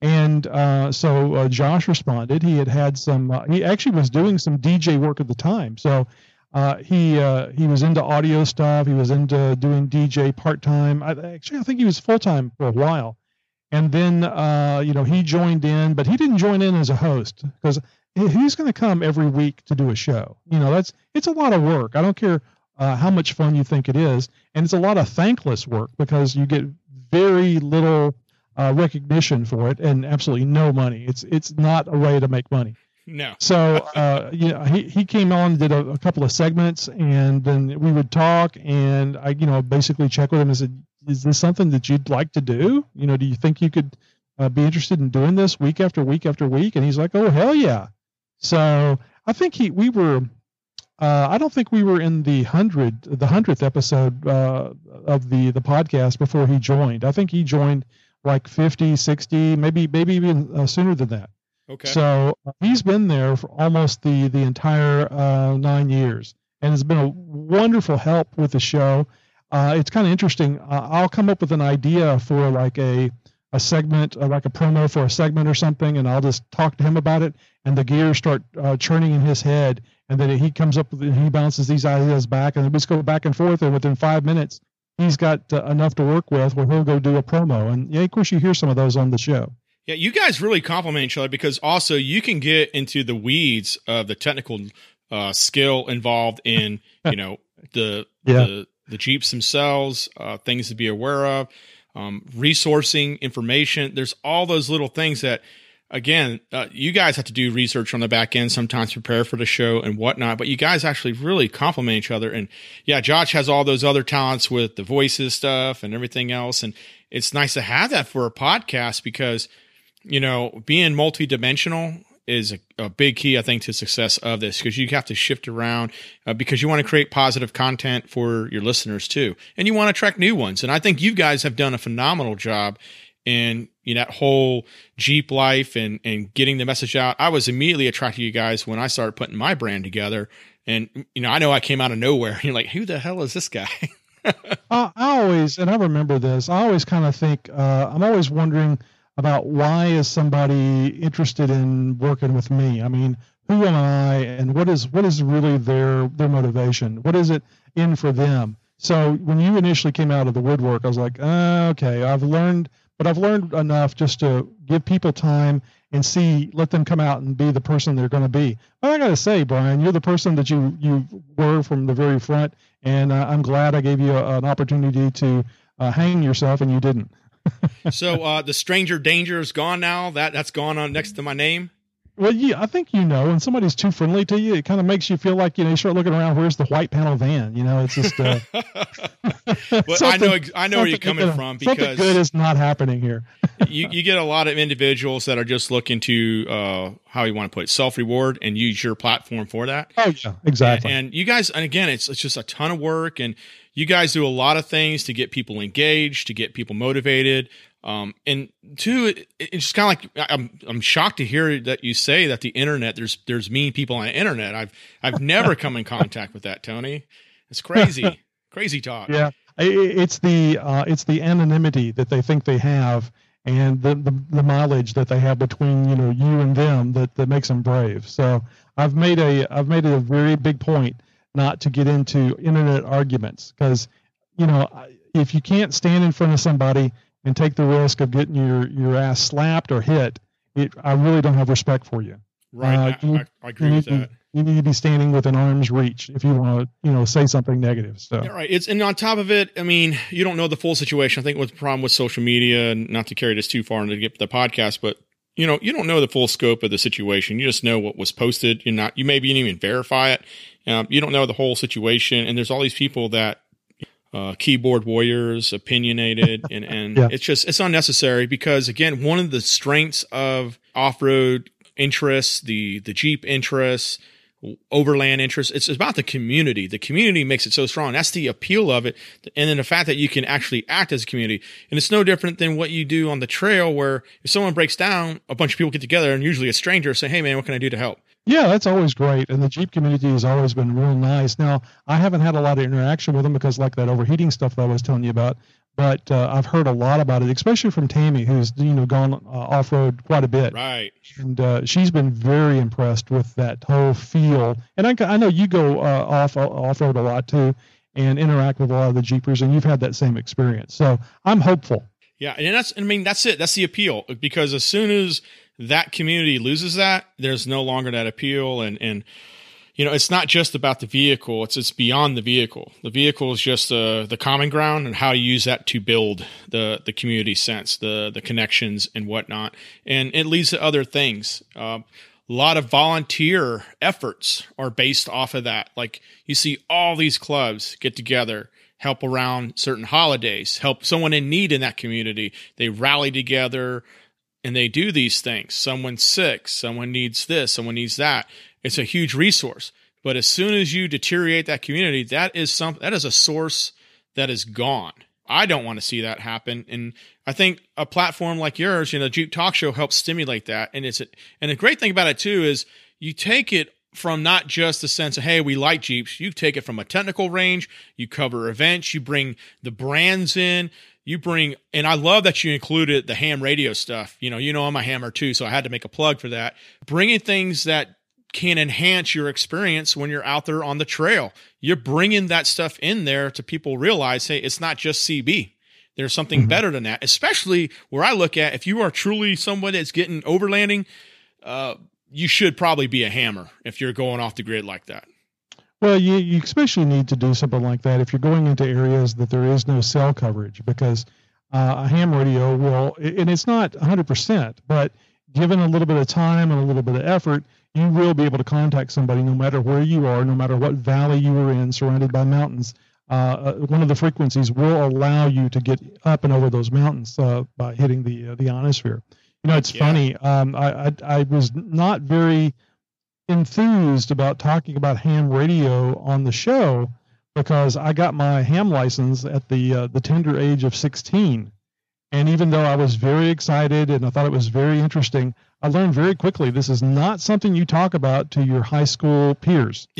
Speaker 3: And uh, so uh, Josh responded. He had had some. Uh, he actually was doing some DJ work at the time. So uh, he uh, he was into audio stuff. He was into doing DJ part time. Actually, I think he was full time for a while. And then uh, you know he joined in, but he didn't join in as a host because he's going to come every week to do a show. You know that's it's a lot of work. I don't care uh, how much fun you think it is, and it's a lot of thankless work because you get very little uh, recognition for it and absolutely no money. It's it's not a way to make money.
Speaker 1: No.
Speaker 3: So, uh, know, he, he came on, did a, a, couple of segments, and then we would talk, and I, you know, basically check with him and said, "Is this something that you'd like to do? You know, do you think you could uh, be interested in doing this week after week after week?" And he's like, "Oh hell yeah!" So I think he we were. Uh, I don't think we were in the hundred, the hundredth episode uh, of the the podcast before he joined. I think he joined like 50, 60, maybe maybe even uh, sooner than that.
Speaker 1: Okay.
Speaker 3: So uh, he's been there for almost the the entire uh, nine years, and has been a wonderful help with the show. Uh, it's kind of interesting. Uh, I'll come up with an idea for like a a segment, uh, like a promo for a segment or something, and I'll just talk to him about it, and the gears start uh, churning in his head, and then he comes up with he bounces these ideas back, and we just go back and forth, and within five minutes, he's got enough to work with where he'll go do a promo, and yeah, of course you hear some of those on the show.
Speaker 1: Yeah, you guys really complement each other because also you can get into the weeds of the technical uh, skill involved in you know the yeah. the the Jeeps themselves, uh, things to be aware of, um, resourcing information. There's all those little things that again, uh, you guys have to do research on the back end sometimes, prepare for the show and whatnot. But you guys actually really complement each other. And yeah, Josh has all those other talents with the voices stuff and everything else. And it's nice to have that for a podcast because you know being multidimensional is a, a big key, I think, to success of this because you have to shift around uh, because you want to create positive content for your listeners too, and you want to attract new ones. And I think you guys have done a phenomenal job in you know that whole Jeep life and and getting the message out. I was immediately attracted to you guys when I started putting my brand together. And you know, I know I came out of nowhere. You're like, who the hell is this guy?
Speaker 3: I, I, always, and I remember this. I always kind of think uh, I'm always wondering about why is somebody interested in working with me? I mean, who am I, and what is what is really their their motivation? What is it in for them? So when you initially came out of the woodwork, I was like, uh, okay, I've learned but I've learned enough just to give people time and see, let them come out and be the person they're going to be. But I got to say, Brian, you're the person that you you were from the very front, and uh, I'm glad I gave you a, an opportunity to uh, hang yourself, and you didn't.
Speaker 1: So uh, the stranger danger is gone now. That that's gone on next to my name.
Speaker 3: Well, yeah, I think you know when somebody's too friendly to you, it kind of makes you feel like you know you start looking around. Where's the white panel van? You know, it's just. Uh,
Speaker 1: but I know I know where you're coming from because
Speaker 3: good is not happening here.
Speaker 1: you you get a lot of individuals that are just looking to uh, how you want to put it self reward and use your platform for that.
Speaker 3: Oh yeah, exactly.
Speaker 1: And, and you guys, and again, it's it's just a ton of work, and you guys do a lot of things to get people engaged, to get people motivated. Um, and two, it, it's just kind of like I'm I'm shocked to hear that you say that the internet there's there's mean people on the internet. I've I've never come in contact with that, Tony. It's crazy, crazy talk.
Speaker 3: Yeah, it's the uh, it's the anonymity that they think they have, and the, the the mileage that they have between you know you and them that that makes them brave. So I've made a I've made it a very big point not to get into internet arguments because you know if you can't stand in front of somebody and take the risk of getting your, your ass slapped or hit, it, I really don't have respect for you.
Speaker 1: Right. Uh, you, I, I, agree with that.
Speaker 3: To, you need to be standing within arm's reach if you want to, you know, say something negative. So
Speaker 1: yeah, right. It's and on top of it, I mean, you don't know the full situation. I think what's the problem with social media, and not to carry this too far and to get the podcast, but you know, you don't know the full scope of the situation. You just know what was posted. You're not, you maybe even verify it. Um, you don't know the whole situation. And there's all these people that uh, keyboard warriors, opinionated, and and yeah. it's just it's unnecessary because again, one of the strengths of off road interests, the the Jeep interests, overland interests, it's about the community. The community makes it so strong. That's the appeal of it, and then the fact that you can actually act as a community. And it's no different than what you do on the trail, where if someone breaks down, a bunch of people get together, and usually a stranger say, "Hey, man, what can I do to help?"
Speaker 3: Yeah, that's always great. And the Jeep community has always been real nice. Now, I haven't had a lot of interaction with them because, like that overheating stuff that I was telling you about, but uh, I've heard a lot about it, especially from Tammy, who's you know gone uh, off road quite a bit.
Speaker 1: Right.
Speaker 3: And uh, she's been very impressed with that whole feel. And I, I know you go uh, off uh, off road a lot too, and interact with a lot of the Jeepers, and you've had that same experience. So I'm hopeful.
Speaker 1: Yeah, and that's I mean that's it. That's the appeal because as soon as that community loses that, there's no longer that appeal. And, and, you know, it's not just about the vehicle. It's, it's beyond the vehicle. The vehicle is just uh, the common ground and how you use that to build the, the community sense, the, the connections and whatnot. And it leads to other things. Uh, a lot of volunteer efforts are based off of that. Like you see all these clubs get together, help around certain holidays, help someone in need in that community. They rally together, and they do these things. Someone's sick, someone needs this, someone needs that. It's a huge resource. But as soon as you deteriorate that community, that is some that is a source that is gone. I don't want to see that happen. And I think a platform like yours, you know, Jeep Talk Show helps stimulate that. And it's a, and the great thing about it too is you take it from not just the sense of hey we like jeeps you take it from a technical range you cover events you bring the brands in you bring and i love that you included the ham radio stuff. You know you know i'm a hammer too so i had to make a plug for that. Bringing things that can enhance your experience when you're out there on the trail. You're bringing that stuff in there to people realize hey it's not just cb there's something mm-hmm. better than that especially where i look at if you are truly someone that's getting overlanding uh, you should probably be a hammer if you're going off the grid like that
Speaker 3: well, you, you especially need to do something like that if you're going into areas that there is no cell coverage because uh, a ham radio will, and it's not 100%, but given a little bit of time and a little bit of effort, you will be able to contact somebody no matter where you are, no matter what valley you are in, surrounded by mountains. Uh, uh, one of the frequencies will allow you to get up and over those mountains uh, by hitting the uh, the ionosphere. You know, it's
Speaker 1: Yeah.
Speaker 3: funny. Um, I, I I was not very enthused about talking about ham radio on the show because I got my ham license at the uh, the tender age of 16. And even though I was very excited and I thought it was very interesting, I learned very quickly this is not something you talk about to your high school peers.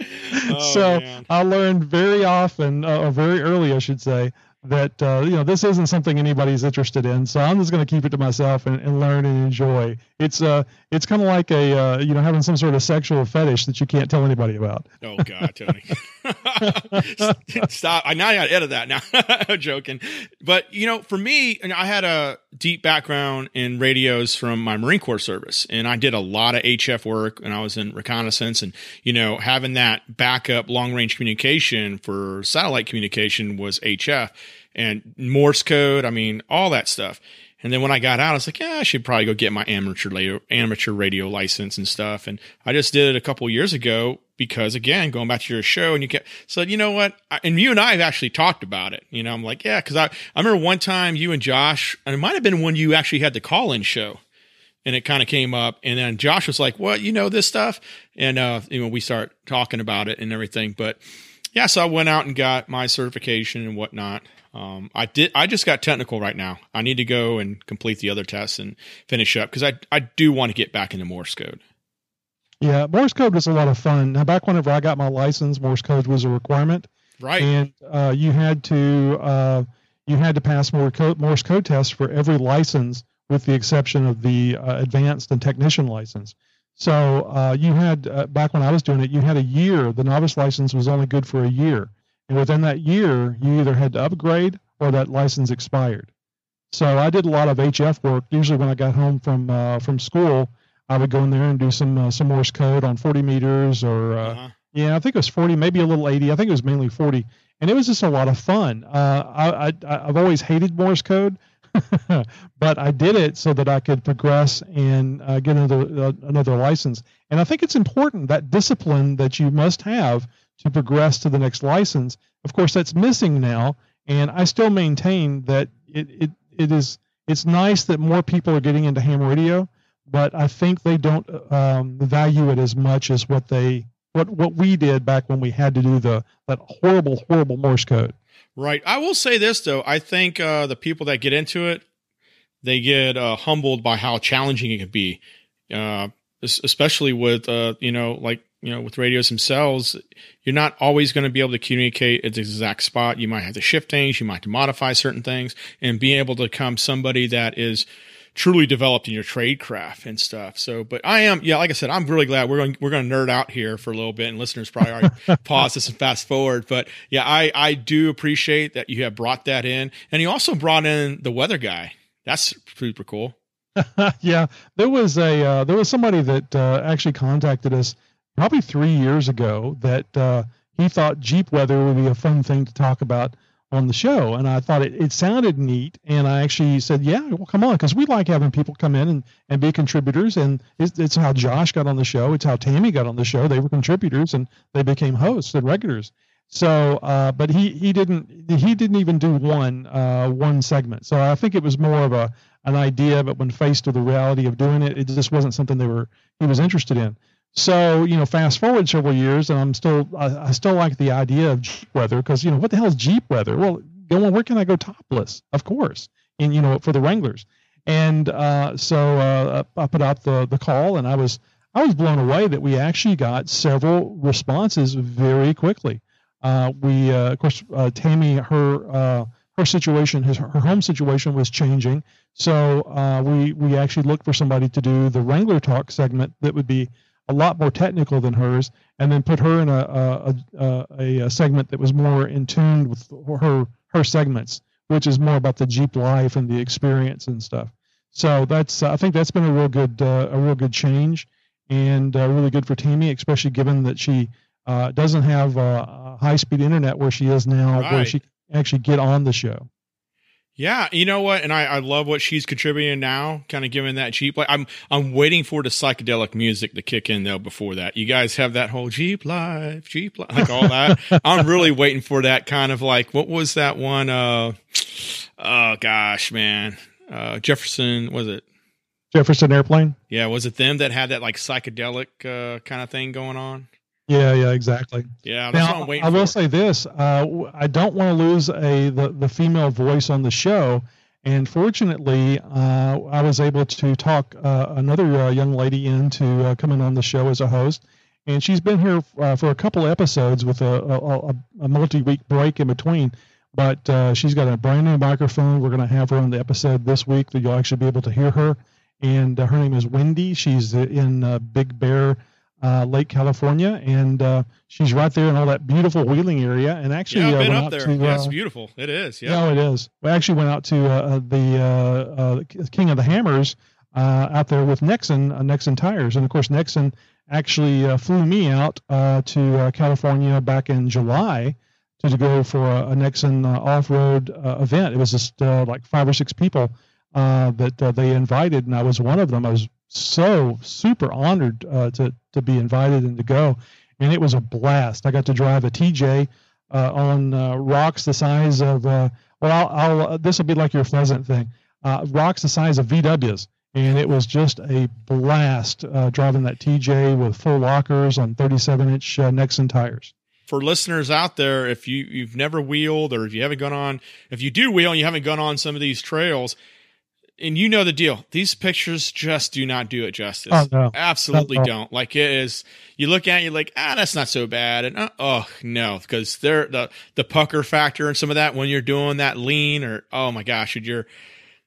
Speaker 1: Oh,
Speaker 3: so
Speaker 1: man.
Speaker 3: I learned very often, uh, or very early, I should say, that uh, you know this isn't something anybody's interested in. So I'm just going to keep it to myself and, and learn and enjoy. It's uh, it's kind of like a uh, you know having some sort of sexual fetish that you can't tell anybody about.
Speaker 1: Oh God, Tony! Stop! I now I got to edit that. Now, I'm joking. But you know, for me, and I had a deep background in radios from my Marine Corps service, and I did a lot of HF work, and I was in reconnaissance, and you know, having that backup long range communication for satellite communication was HF and Morse code. I mean, all that stuff. And then when I got out, I was like, yeah, I should probably go get my amateur radio, amateur radio license and stuff. And I just did it a couple years ago because, again, going back to your show, and you kept said, you know what? I- And you and I have actually talked about it. You know, I'm like, yeah, because I, I remember one time you and Josh, and it might have been when you actually had the call in show. And it kind of came up, and then Josh was like, "What, you know this stuff?" And uh, you know, we start talking about it and everything. But yeah, so I went out and got my certification and whatnot. Um, I did. I just got technical right now. I need to go and complete the other tests and finish up because I I do want to get back into Morse code.
Speaker 3: Yeah, Morse code was a lot of fun. Now, back whenever I got my license, Morse code was a requirement.
Speaker 1: Right.
Speaker 3: and uh, you had to uh, you had to pass Morse code, Morse code tests for every license, with the exception of the uh, advanced and technician license. So uh, you had uh, back when I was doing it, you had a year. The novice license was only good for a year, and within that year, you either had to upgrade or that license expired. So I did a lot of HF work. Usually, when I got home from uh, from school, I would go in there and do some uh, some Morse code on 40 meters or uh,
Speaker 1: Uh-huh.
Speaker 3: yeah, I think it was 40, maybe a little 80. I think it was mainly 40. And it was just a lot of fun. Uh, I, I, I've always hated Morse code, but I did it so that I could progress and uh, get another, uh, another license. And I think it's important that discipline that you must have progress to the next license. Of course, that's missing now. And I still maintain that it, it, it is it's nice that more people are getting into ham radio, but I think they don't um, value it as much as what they what what we did back when we had to do the that horrible horrible Morse code.
Speaker 1: Right. I will say this though. I think uh, the people that get into it, they get uh, humbled by how challenging it can be, uh, especially with uh, you know like you know with radios themselves. You're not always going to be able to communicate at the exact spot. You might have to shift things. You might have to modify certain things, and being able to become somebody that is truly developed in your trade craft and stuff. So, but I am, yeah, like I said, I'm really glad we're going, we're going to nerd out here for a little bit and listeners probably already pause this and fast forward. But yeah, I, I do appreciate that you have brought that in. And you also brought in the weather guy. That's super cool.
Speaker 3: yeah, there was a uh, there was somebody that uh, actually contacted us probably three years ago that uh, he thought Jeep weather would be a fun thing to talk about on the show, and I thought it, it sounded neat, and I actually said, yeah, well, come on, because we like having people come in and, and be contributors, and it's, it's how Josh got on the show, it's how Tammy got on the show. They were contributors, and they became hosts and regulars. So, uh, but he he didn't he didn't even do one uh, one segment. So I think it was more of a an idea, but when faced with the reality of doing it, it just wasn't something they were he was interested in. So you know, fast forward several years, and I'm still I, I still like the idea of Jeep weather because you know what the hell is Jeep weather? Well, go on, where can I go topless? Of course, and you know for the Wranglers. And uh, so uh, I put out the the call, and I was I was blown away that we actually got several responses very quickly. Uh, we uh, of course uh, Tammy her uh, her situation his, her home situation was changing, so we we actually looked for somebody to do the Wrangler Talk segment that would be a lot more technical than hers, and then put her in a a, a, a, segment that was more in tune with her her segments, which is more about the Jeep life and the experience and stuff. So that's I think that's been a real good uh, a real good change, and uh, really good for Tammy, especially given that she uh, doesn't have uh, high speed internet where she is now, where she can actually get on the show.
Speaker 1: Yeah, you know what, and I, I love what she's contributing now, kind of giving that Jeep. Like I'm I'm waiting for the psychedelic music to kick in though. Before that, you guys have that whole Jeep life, Jeep life, like all that. I'm really waiting for that kind of like what was that one? Uh, oh gosh, man, uh, Jefferson was it?
Speaker 3: Jefferson Airplane.
Speaker 1: Yeah, was it them that had that like psychedelic uh, kind of thing going on?
Speaker 3: Yeah, yeah, exactly.
Speaker 1: Yeah,
Speaker 3: Now, I will say this: uh, I don't want to lose a the, the female voice on the show, and fortunately, uh, I was able to talk uh, another uh, young lady into uh, coming on the show as a host, and she's been here uh, for a couple episodes with a, a, a, multi-week break in between. But uh, she's got a brand new microphone. We're going to have her on the episode this week that you'll actually be able to hear her. And uh, her name is Wendy. She's in uh, Big Bear, uh, Lake California, and uh, she's right there in all that beautiful wheeling area. And actually,
Speaker 1: yeah, I've
Speaker 3: uh,
Speaker 1: been
Speaker 3: went
Speaker 1: up there.
Speaker 3: to,
Speaker 1: yeah, it's
Speaker 3: uh,
Speaker 1: beautiful. It is.
Speaker 3: yeah, oh, it is. We actually went out to uh, the uh, uh, King of the Hammers uh, out there with Nexen, uh, Nexen tires, and of course Nexen actually uh, flew me out uh, to uh, California back in July to, to go for a, a Nexen uh, off-road uh, event. It was just uh, like five or six people uh, that uh, they invited, and I was one of them. I was so super honored uh, to to be invited and to go, and it was a blast. I got to drive a TJ uh, on uh, rocks the size of uh, well, I'll, I'll uh, this will be like your pheasant thing, uh, rocks the size of VWs, and it was just a blast driving that TJ with full lockers on 37 inch Nexen tires.
Speaker 1: for listeners out there, if you you've never wheeled or if you haven't gone on, if you do wheel and you haven't gone on some of these trails, and you know the deal, these pictures just do not do it justice.
Speaker 3: Oh, no.
Speaker 1: Absolutely
Speaker 3: at
Speaker 1: don't. Like it is, you look at it, you're like, ah, that's not so bad, and uh, oh no, because they're the the pucker factor and some of that when you're doing that lean or oh my gosh, you're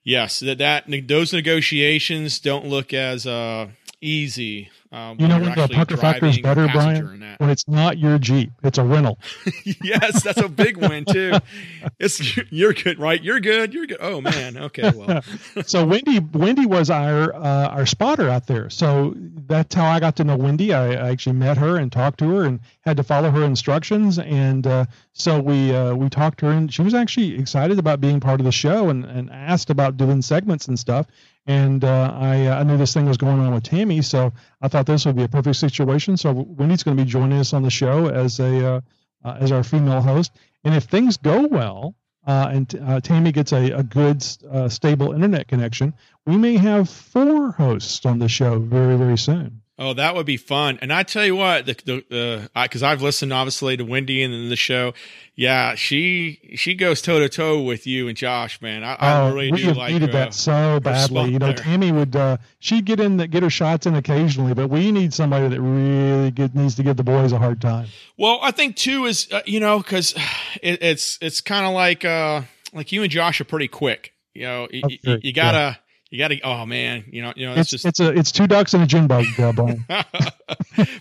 Speaker 1: yes that that those negotiations don't look as uh easy. Uh,
Speaker 3: You know when the pucker factor is better, Brian? When it's not your Jeep, it's a rental.
Speaker 1: yes, that's a big win too. It's you're good, right? You're good. You're good. Oh man. Okay. Well,
Speaker 3: so Wendy, Wendy was our uh, our spotter out there. So that's how I got to know Wendy. I, I actually met her and talked to her and had to follow her instructions. And uh, so we uh, we talked to her, and she was actually excited about being part of the show and, and asked about doing segments and stuff. And uh, I I knew this thing was going on with Tammy, so I thought this would be a perfect situation. So Wendy's going to be joining us on the show as a uh, uh, as our female host. And if things go well, uh, and uh, Tammy gets a, a good, uh, stable internet connection, we may have four hosts on the show very, very soon.
Speaker 1: Oh, that would be fun. And I tell you what, the the because I've listened obviously to Wendy and then the show. Yeah, she she goes toe to toe with you and Josh, man. I, I
Speaker 3: Oh,
Speaker 1: really
Speaker 3: we
Speaker 1: do
Speaker 3: have
Speaker 1: like
Speaker 3: needed
Speaker 1: uh,
Speaker 3: that so badly. You know,
Speaker 1: there.
Speaker 3: Tammy would uh, she'd get in, the, get her shots in occasionally, but we need somebody that really get, needs to give the boys a hard time.
Speaker 1: Well, I think too is uh, you know because it, it's it's kind of like uh like you and Josh are pretty quick. You know, you,
Speaker 3: Okay,
Speaker 1: you, you gotta you gotta. Oh man, you know you know
Speaker 3: It's
Speaker 1: it's just
Speaker 3: it's a it's two ducks and a gin bug, uh,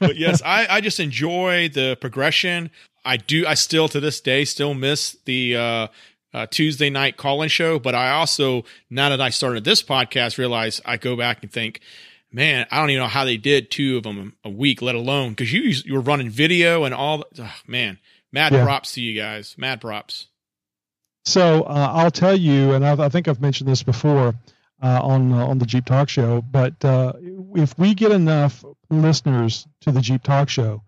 Speaker 1: but yes, I, I just enjoy the progression. I do. I still to this day still miss the uh, uh, Tuesday night call-in show. But I also now that I started this podcast, realize I go back and think, man, I don't even know how they did two of them a week, let alone because you you were running video and all. Oh, man, mad
Speaker 3: Yeah.
Speaker 1: props to you guys. Mad props.
Speaker 3: So uh, I'll tell you, and I've, I think I've mentioned this before uh, on uh, on the Jeep Talk Show. But uh, if we get enough listeners to the Jeep Talk Show,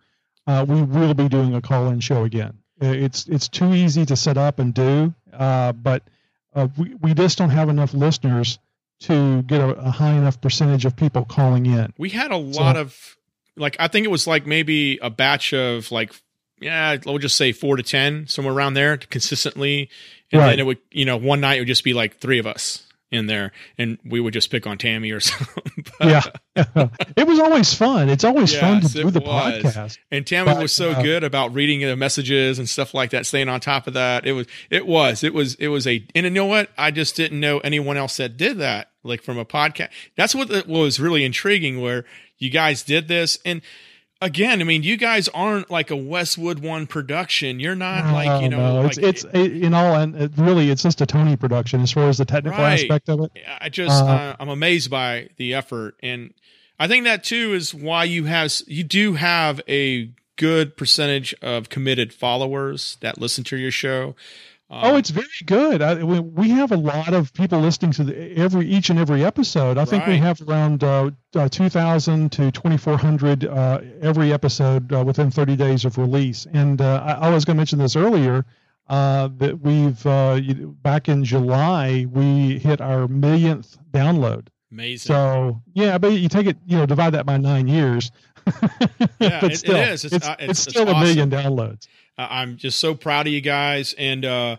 Speaker 3: uh, we will be doing a call-in show again. It's it's too easy to set up and do, uh, but uh, we we just don't have enough listeners to get a, a high enough percentage of people calling in.
Speaker 1: We had a lot of like I think it was like maybe a batch of like yeah, we'll just say four to ten, somewhere around there, consistently. And
Speaker 3: Right.
Speaker 1: then it would, you know, one night it would just be like three of us in there, and we would just pick on Tammy or something.
Speaker 3: Yeah, it was always fun. It's always fun to do the
Speaker 1: was.
Speaker 3: podcast.
Speaker 1: And Tammy
Speaker 3: But,
Speaker 1: was so
Speaker 3: uh,
Speaker 1: good about reading the messages and stuff like that, staying on top of that. It was, it was, it was, it was a, and you know what? I just didn't know anyone else that did that, like from a podcast. That's what was really intriguing where you guys did this. And again, I mean, you guys aren't like a Westwood One production. You're not like, you know,
Speaker 3: no, it's
Speaker 1: like,
Speaker 3: it's it, in all and it really it's just a Tony production as far as the technical
Speaker 1: Right.
Speaker 3: aspect of it.
Speaker 1: I just
Speaker 3: Uh,
Speaker 1: uh, I'm amazed by the effort, and I think that too is why you have you do have a good percentage of committed followers that listen to your show. Um,
Speaker 3: oh, it's very good. I, we, we have a lot of people listening to the, every each and every episode. I think we have around uh, uh, 2,000 to 2,400 uh, every episode uh, within 30 days of release. And uh, I, I was going to mention this earlier uh, that we've uh, back in July we hit our millionth download.
Speaker 1: amazing.
Speaker 3: So yeah, but you take it, you know, divide that by nine years.
Speaker 1: Yeah,
Speaker 3: but
Speaker 1: it- it
Speaker 3: still.
Speaker 1: It's,
Speaker 3: It's, it's,
Speaker 1: it's-
Speaker 3: still a million downloads.
Speaker 1: Uh, I'm just so proud of you guys, and uh,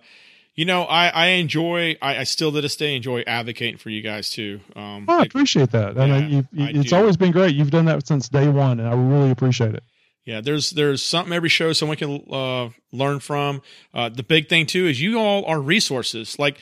Speaker 1: you know, I, I enjoy. I, I still to this day enjoy advocating for you guys too. Um,
Speaker 3: Oh, I appreciate that. And
Speaker 1: Yeah,
Speaker 3: uh, you, you, it's
Speaker 1: do.
Speaker 3: always been great. You've done that since day one, and I really appreciate it.
Speaker 1: Yeah, there's there's something every show someone can uh, learn from. Uh, the big thing too is you all are resources. Like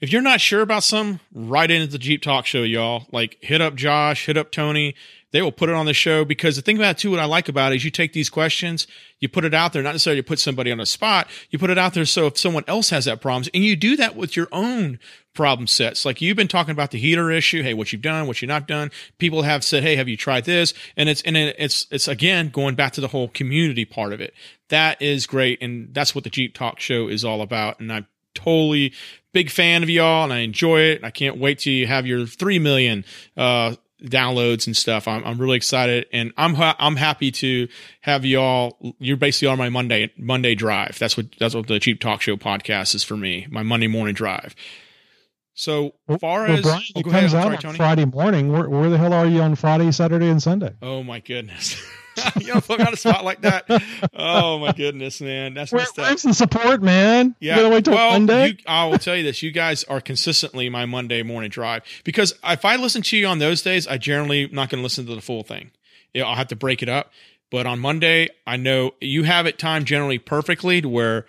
Speaker 1: if you're not sure about some, right into the Jeep Talk Show, y'all. Like hit up Josh, hit up Tony. They will put it on the show because the thing about it too, what I like about it is you take these questions, you put it out there, not necessarily to put somebody on a spot. You put it out there so if someone else has that problems, and you do that with your own problem sets. Like you've been talking about the heater issue. Hey, what you've done, what you've not done. People have said, Hey, have you tried this? And it's, and it's, it's again, going back to the whole community part of it. That is great. And that's what the Jeep Talk show is all about. And I'm totally big fan of y'all and I enjoy it. I can't wait till you have your 3 million, uh, downloads and stuff. I'm, I'm really excited and I'm, ha- I'm happy to have y'all. You're basically on my Monday, Monday drive. That's what, that's what the Jeep Talk show podcast is for me. My Monday morning drive. So far
Speaker 3: Well,
Speaker 1: as
Speaker 3: Brian,
Speaker 1: oh,
Speaker 3: it
Speaker 1: go ahead.
Speaker 3: comes out
Speaker 1: sorry,
Speaker 3: on Friday morning. Where, where the hell are you on Friday, Saturday, and Sunday?
Speaker 1: Oh my goodness. you don't put me on a spot like that. Oh my goodness, man. That's
Speaker 3: Where, where's the support, man?
Speaker 1: Yeah.
Speaker 3: You gotta wait till
Speaker 1: well,
Speaker 3: Monday.
Speaker 1: You, I will tell you this. You guys are consistently my Monday morning drive because if I listen to you on those days, I generally not going to listen to the full thing. I'll have to break it up. But on Monday, I know you have it timed generally perfectly to where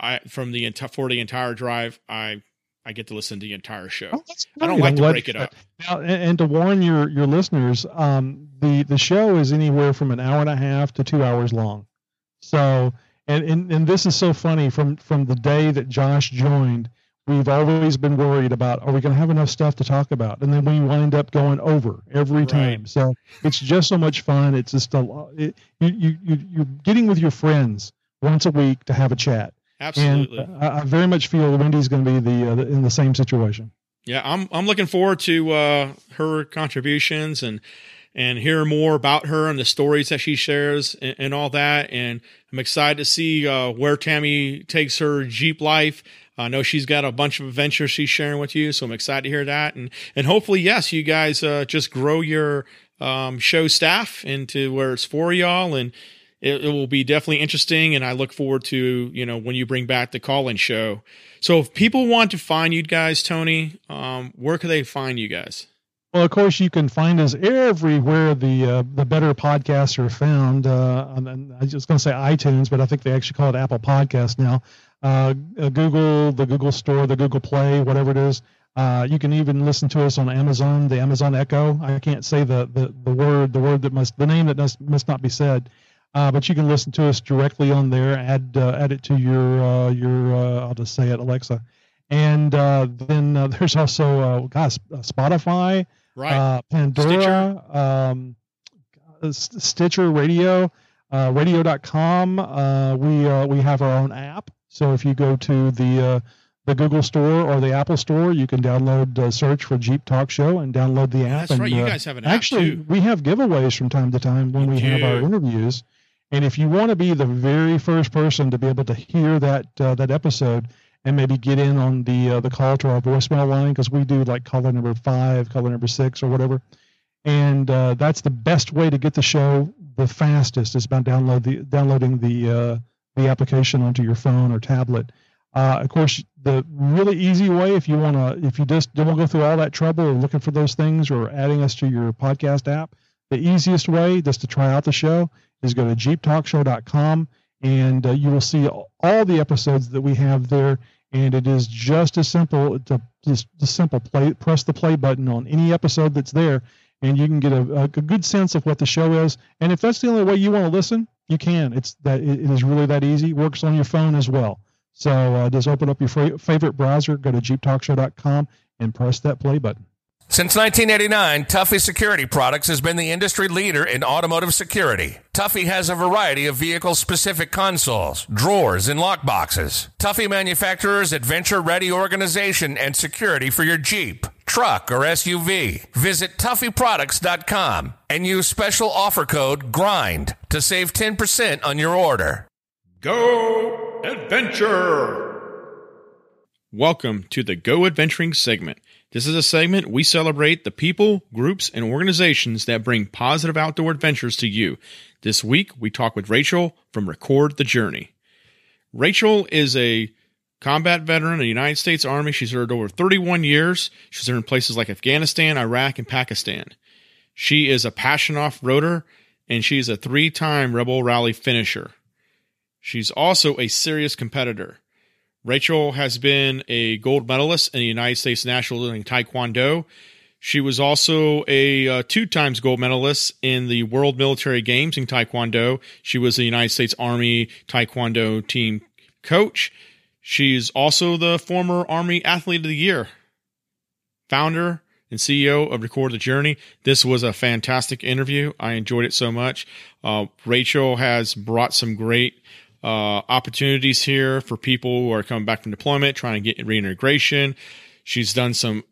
Speaker 1: I, from the entire, for the entire drive, I, I get to listen to the entire show.
Speaker 3: Oh,
Speaker 1: I don't like
Speaker 3: I'm
Speaker 1: to
Speaker 3: glad
Speaker 1: break it up.
Speaker 3: Now, and, and to warn your your listeners, um, the the show is anywhere from an hour and a half to two hours long. So, and and, and this is so funny from from the day that Josh joined, we've always been worried about are we going to have enough stuff to talk about, and then we wind up going over every
Speaker 1: Right.
Speaker 3: time. So it's just so much fun. It's just a lo- it, you you you you're getting with your friends once a week to have a chat.
Speaker 1: Absolutely.
Speaker 3: And I, I very much feel Wendy's going to be the, uh, the in the same situation.
Speaker 1: Yeah, I'm I'm looking forward to uh, her contributions and and hear more about her and the stories that she shares and, and all that. And I'm excited to see uh, where Tammy takes her Jeep life. I know she's got a bunch of adventures she's sharing with you, so I'm excited to hear that. And and hopefully, yes, you guys uh, just grow your um, show staff into where it's for y'all and. It, it will be definitely interesting, and I look forward to you know when you bring back the call-in show. So if people want to find you guys, Tony, um, where can they find you guys?
Speaker 3: Well, of course, you can find us everywhere the uh, the better podcasts are found. Uh, I was going to say iTunes, but I think they actually call it Apple Podcast now. Uh, uh, Google, the Google Store, the Google Play, whatever it is. Uh, you can even listen to us on Amazon, the Amazon Echo. I can't say the, the, the word, the word that must, the name that must, must not be said. Uh, but you can listen to us directly on there. Add uh, add it to your uh, your uh, I'll just say it, Alexa. And uh, then uh, there's also uh, gosh, Spotify,
Speaker 1: Right.
Speaker 3: uh, Pandora, um, uh, Stitcher Radio, uh, radio.com. Uh, we uh, we have our own app. So if you go to the uh, the Google Store or the Apple Store, you can download uh, search for Jeep Talk Show and download the app.
Speaker 1: That's
Speaker 3: and,
Speaker 1: right. You
Speaker 3: uh,
Speaker 1: guys have an app
Speaker 3: Actually, we have giveaways from time to time when we have our interviews. And if you want to be the very first person to be able to hear that uh, that episode and maybe get in on the uh, the call to our voicemail line because we do like caller number five, caller number six, or whatever, and uh, that's the best way to get the show the fastest is by download the downloading the uh, the application onto your phone or tablet. Uh, of course, the really easy way, if you want to, if you just don't want to go through all that trouble of looking for those things or adding us to your podcast app, the easiest way just to try out the show is go to jeeptalkshow.com and uh, you will see all the episodes that we have there. And it is just as simple to just, just simple play, press the play button on any episode that's there, and you can get a, a good sense of what the show is. And if that's the only way you want to listen, you can. It's that it is really that easy. Works on your phone as well. So uh, just open up your favorite browser, go to jeeptalkshow.com, and press that play button.
Speaker 2: Since 1989, Tuffy Security Products has been the industry leader in automotive security. Tuffy has a variety of vehicle specific consoles, drawers, and lockboxes. Tuffy manufacturers adventure ready organization and security for your Jeep, truck, or SUV. Visit TuffyProducts.com and use special offer code GRIND to save 10% on your order.
Speaker 1: Go Adventure! Welcome to the Go Adventuring segment. This is a segment we celebrate the people, groups, and organizations that bring positive outdoor adventures to you. This week, we talk with Rachel from Record the Journey. Rachel is a combat veteran of the United States Army. She's served over 31 years. She's served in places like Afghanistan, Iraq, and Pakistan. She is a passion off roader, and she's a three time Rebel Rally finisher. She's also a serious competitor. Rachel has been a gold medalist in the United States National in Taekwondo. She was also a uh, two times gold medalist in the World Military Games in Taekwondo. She was the United States Army Taekwondo team coach. She's also the former Army Athlete of the Year, founder and CEO of Record the Journey. This was a fantastic interview. I enjoyed it so much. Uh, Rachel has brought some great uh, opportunities here for people who are coming back from deployment, trying to get reintegration. She's done some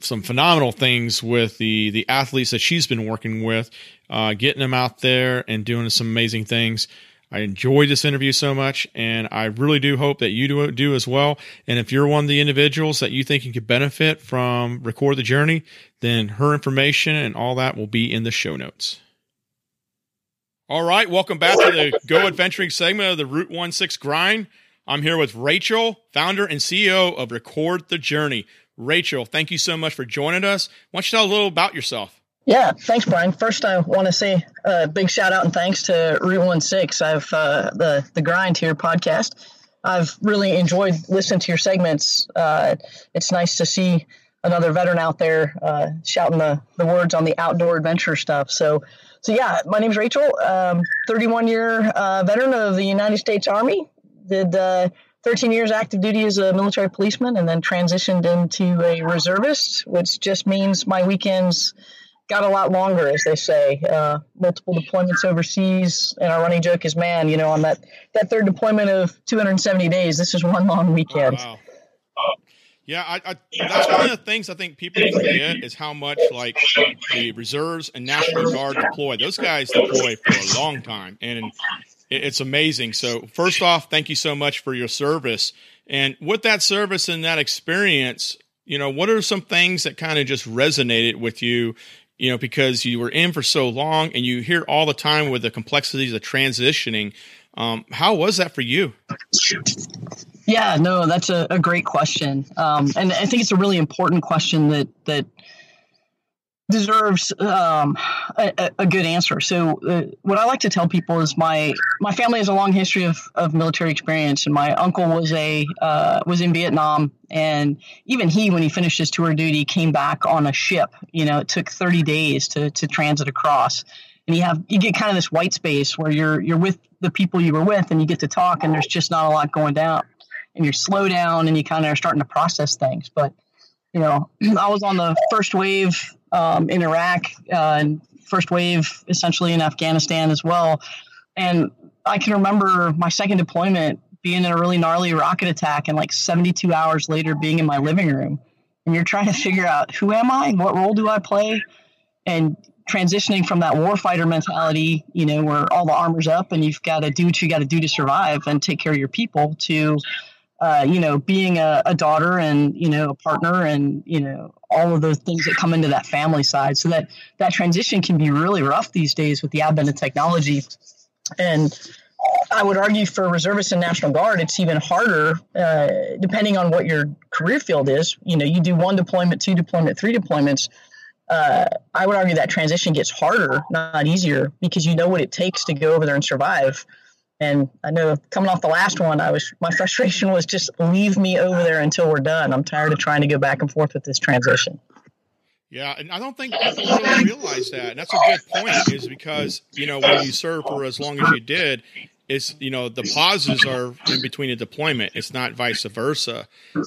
Speaker 1: some phenomenal things with the the athletes that she's been working with, uh, getting them out there and doing some amazing things. I enjoyed this interview so much, and I really do hope that you do do as well. And if you're one of the individuals that you think you could benefit from record the journey, then her information and all that will be in the show notes. All right, welcome back to the Go Adventuring segment of the Root One Six Grind. I'm here with Rachel, founder and CEO of Record the Journey. Rachel, thank you so much for joining us. Why don't you tell a little about yourself?
Speaker 6: Yeah, thanks, Brian. First, I want to say a big shout out and thanks to Root One Six. I've uh, the the Grind here podcast. I've really enjoyed listening to your segments. Uh, it's nice to see another veteran out there uh, shouting the, the words on the outdoor adventure stuff. So so yeah, my name's Rachel, um, 31 year uh, veteran of the United States Army. Did uh, 13 years active duty as a military policeman, and then transitioned into a reservist, which just means my weekends got a lot longer, as they say. Uh, multiple deployments overseas, and our running joke is, man, you know, on that that third deployment of 270 days, this is one long weekend.
Speaker 1: Oh, wow. Yeah, I, I, that's one of the things I think people forget is how much like the reserves and National Guard deploy. Those guys deploy for a long time, and it's amazing. So, first off, thank you so much for your service. And with that service and that experience, you know, what are some things that kind of just resonated with you? You know, because you were in for so long, and you hear all the time with the complexities of transitioning. Um, how was that for you?
Speaker 6: Yeah, no, that's a, a great question, um, and I think it's a really important question that that deserves um, a, a, good answer. So, uh, what I like to tell people is my my family has a long history of, of military experience, and my uncle was a uh, was in Vietnam, and even he, when he finished his tour of duty, came back on a ship. You know, it took 30 days to to transit across, and you have you get kind of this white space where you're you're with the people you were with, and you get to talk, and there's just not a lot going down and you're slow down and you kind of are starting to process things. But you know, I was on the first wave um, in Iraq uh, and first wave essentially in Afghanistan as well. And I can remember my second deployment being in a really gnarly rocket attack and like 72 hours later being in my living room. And you're trying to figure out who am I? and What role do I play? And transitioning from that warfighter mentality, you know, where all the armor's up and you've got to do what you got to do to survive and take care of your people to uh, you know, being a, a, daughter and you know a partner and you know all of those things that come into that family side. So that that transition can be really rough these days with the advent of technology. And I would argue for reservists and National Guard, it's even harder uh, depending on what your career field is. You know, you do one deployment, two deployment, three deployments. Uh, I would argue that transition gets harder, not easier, because you know what it takes to go over there and survive. And I know coming off the last one, I was my frustration was just leave me over there until we're done. I'm tired of trying to go back and forth with this transition.
Speaker 1: Yeah, and I don't think people realize that. And that's a good point, is because you know when you serve for as long as you did, it's you know the pauses are in between a deployment. It's not vice versa.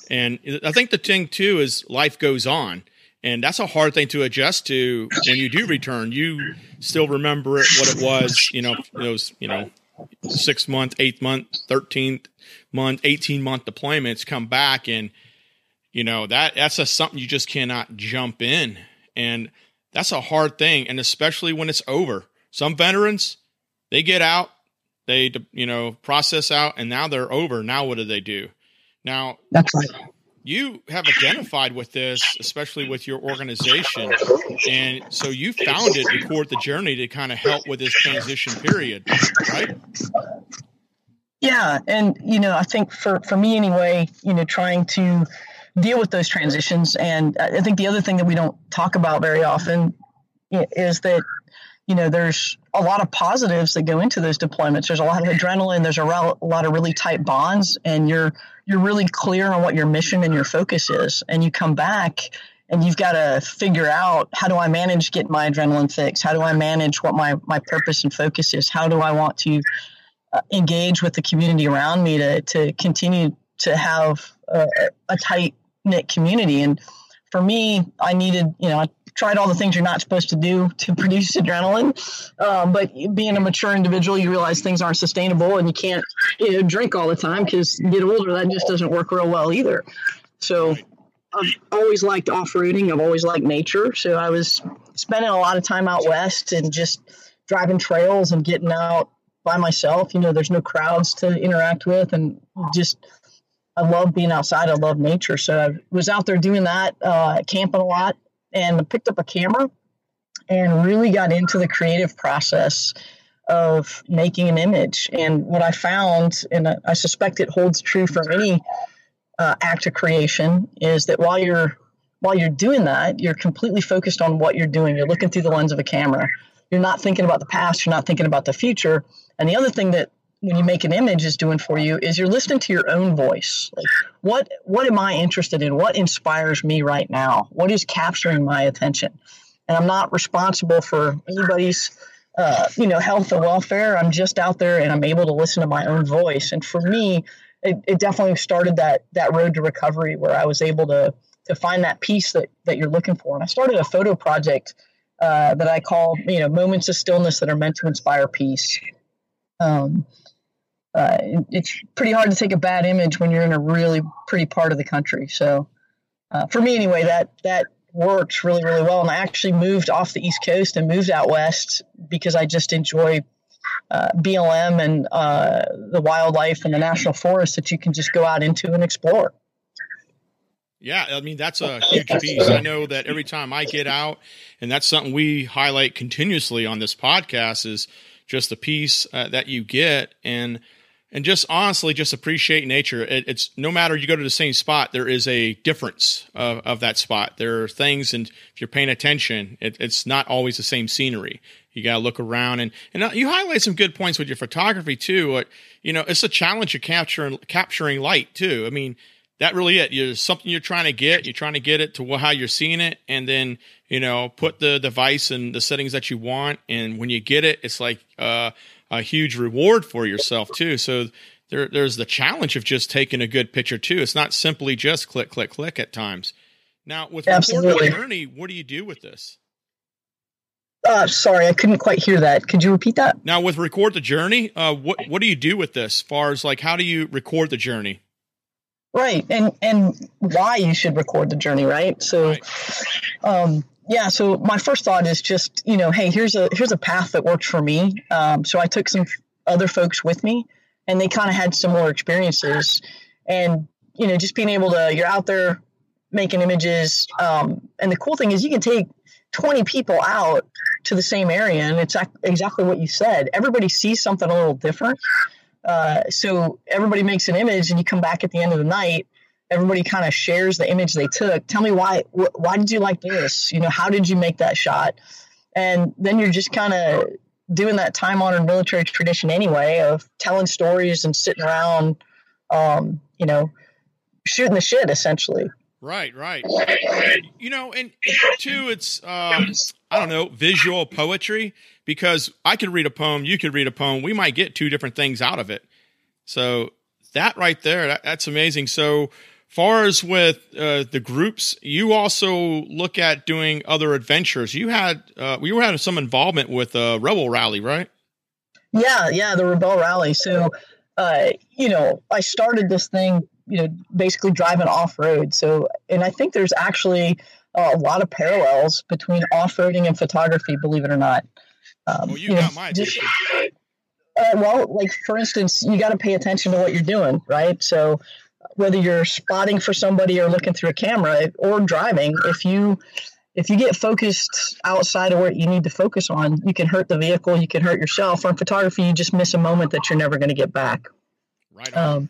Speaker 1: And I think the thing too is life goes on, and that's a hard thing to adjust to when you do return. You still remember it, what it was, you know, those, you know, six month, eight month, 13th month, 18 month deployments come back. And, you know, that, that's a, something you just cannot jump in. And that's a hard thing. And especially when it's over, some veterans, they get out, they, you know, process out and now they're over. Now, what do they do? Now,
Speaker 6: that's right
Speaker 1: you have identified with this, especially with your organization, and so you founded Record the Journey to kind of help with this transition period, right?
Speaker 6: Yeah, and you know, I think for for me anyway, you know, trying to deal with those transitions, and uh, I think the other thing that we don't talk about very often is that you know there's a lot of positives that go into those deployments. There's a lot of adrenaline. There's a, a lot of really tight bonds, and you're you're really clear on what your mission and your focus is. And you come back and you've got to figure out how do I manage getting my adrenaline fix? How do I manage what my my purpose and focus is? How do I want to uh, engage with the community around me to to continue to have a, a tight knit community? And for me, I needed, you know, I tried all the things you're not supposed to do to produce adrenaline. Um, but being a mature individual, you realize things aren't sustainable and you can't you know, drink all the time because you get older, that just doesn't work real well either. So I've always liked off roading. I've always liked nature. So I was spending a lot of time out west and just driving trails and getting out by myself. You know, there's no crowds to interact with and just I love being outside. I love nature. So I was out there doing that, uh, camping a lot, and picked up a camera and really got into the creative process of making an image. And what I found, and I suspect it holds true for any uh, act of creation, is that while you're while you're doing that, you're completely focused on what you're doing. You're looking through the lens of a camera. You're not thinking about the past. You're not thinking about the future. And the other thing that when you make an image is doing for you is you're listening to your own voice. Like what what am I interested in? What inspires me right now? What is capturing my attention? And I'm not responsible for anybody's uh, you know health or welfare. I'm just out there and I'm able to listen to my own voice. And for me, it, it definitely started that that road to recovery where I was able to to find that piece that that you're looking for. And I started a photo project uh, that I call you know moments of stillness that are meant to inspire peace. Um, uh, it's pretty hard to take a bad image when you're in a really pretty part of the country. So, uh, for me anyway, that that works really really well. And I actually moved off the East Coast and moved out west because I just enjoy uh, BLM and uh, the wildlife and the national forest that you can just go out into and explore.
Speaker 1: Yeah, I mean that's a huge piece. I know that every time I get out, and that's something we highlight continuously on this podcast is just the piece uh, that you get and and just honestly just appreciate nature. It, it's no matter you go to the same spot there is a difference of, of that spot. There are things and if you're paying attention it, it's not always the same scenery. You got to look around and and uh, you highlight some good points with your photography too but you know it's a challenge of capturing capturing light too. I mean that really it. You're something you're trying to get you're trying to get it to how you're seeing it and then you know put the device and the settings that you want and when you get it it's like uh a huge reward for yourself too. So there, there's the challenge of just taking a good picture too. It's not simply just click, click, click at times. Now with Absolutely. journey, what do you do with this?
Speaker 6: Uh, sorry, I couldn't quite hear that. Could you repeat that?
Speaker 1: Now with record the journey, uh, what what do you do with this? As far as like, how do you record the journey?
Speaker 6: Right, and and why you should record the journey, right? So, right. um, yeah, so my first thought is just you know, hey, here's a here's a path that worked for me. Um, so I took some other folks with me, and they kind of had similar experiences, and you know, just being able to you're out there making images, um, and the cool thing is you can take 20 people out to the same area, and it's exactly what you said. Everybody sees something a little different. Uh, so everybody makes an image, and you come back at the end of the night, everybody kind of shares the image they took. Tell me why wh- why did you like this? You know, how did you make that shot? And then you're just kind of doing that time honored military tradition anyway of telling stories and sitting around, um, you know, shooting the shit essentially.
Speaker 1: Right, right. You know, and two, it's um, I don't know, visual poetry because I could read a poem, you could read a poem, we might get two different things out of it. So that right there, that, that's amazing. So far as with uh, the groups, you also look at doing other adventures. You had uh, you having some involvement with a Rebel Rally, right?
Speaker 6: Yeah, yeah, the Rebel Rally. So, uh, you know, I started this thing, you know, basically driving off road. So, and I think there's actually a lot of parallels between off roading and photography, believe it or not.
Speaker 1: Um, well, you, you got know, my attention. Just,
Speaker 6: uh, well, like for instance, you got to pay attention to what you're doing, right? So whether you're spotting for somebody or looking through a camera or driving, if you if you get focused outside of what you need to focus on, you can hurt the vehicle, you can hurt yourself. On photography, you just miss a moment that you're never going to get back.
Speaker 1: Right. Um,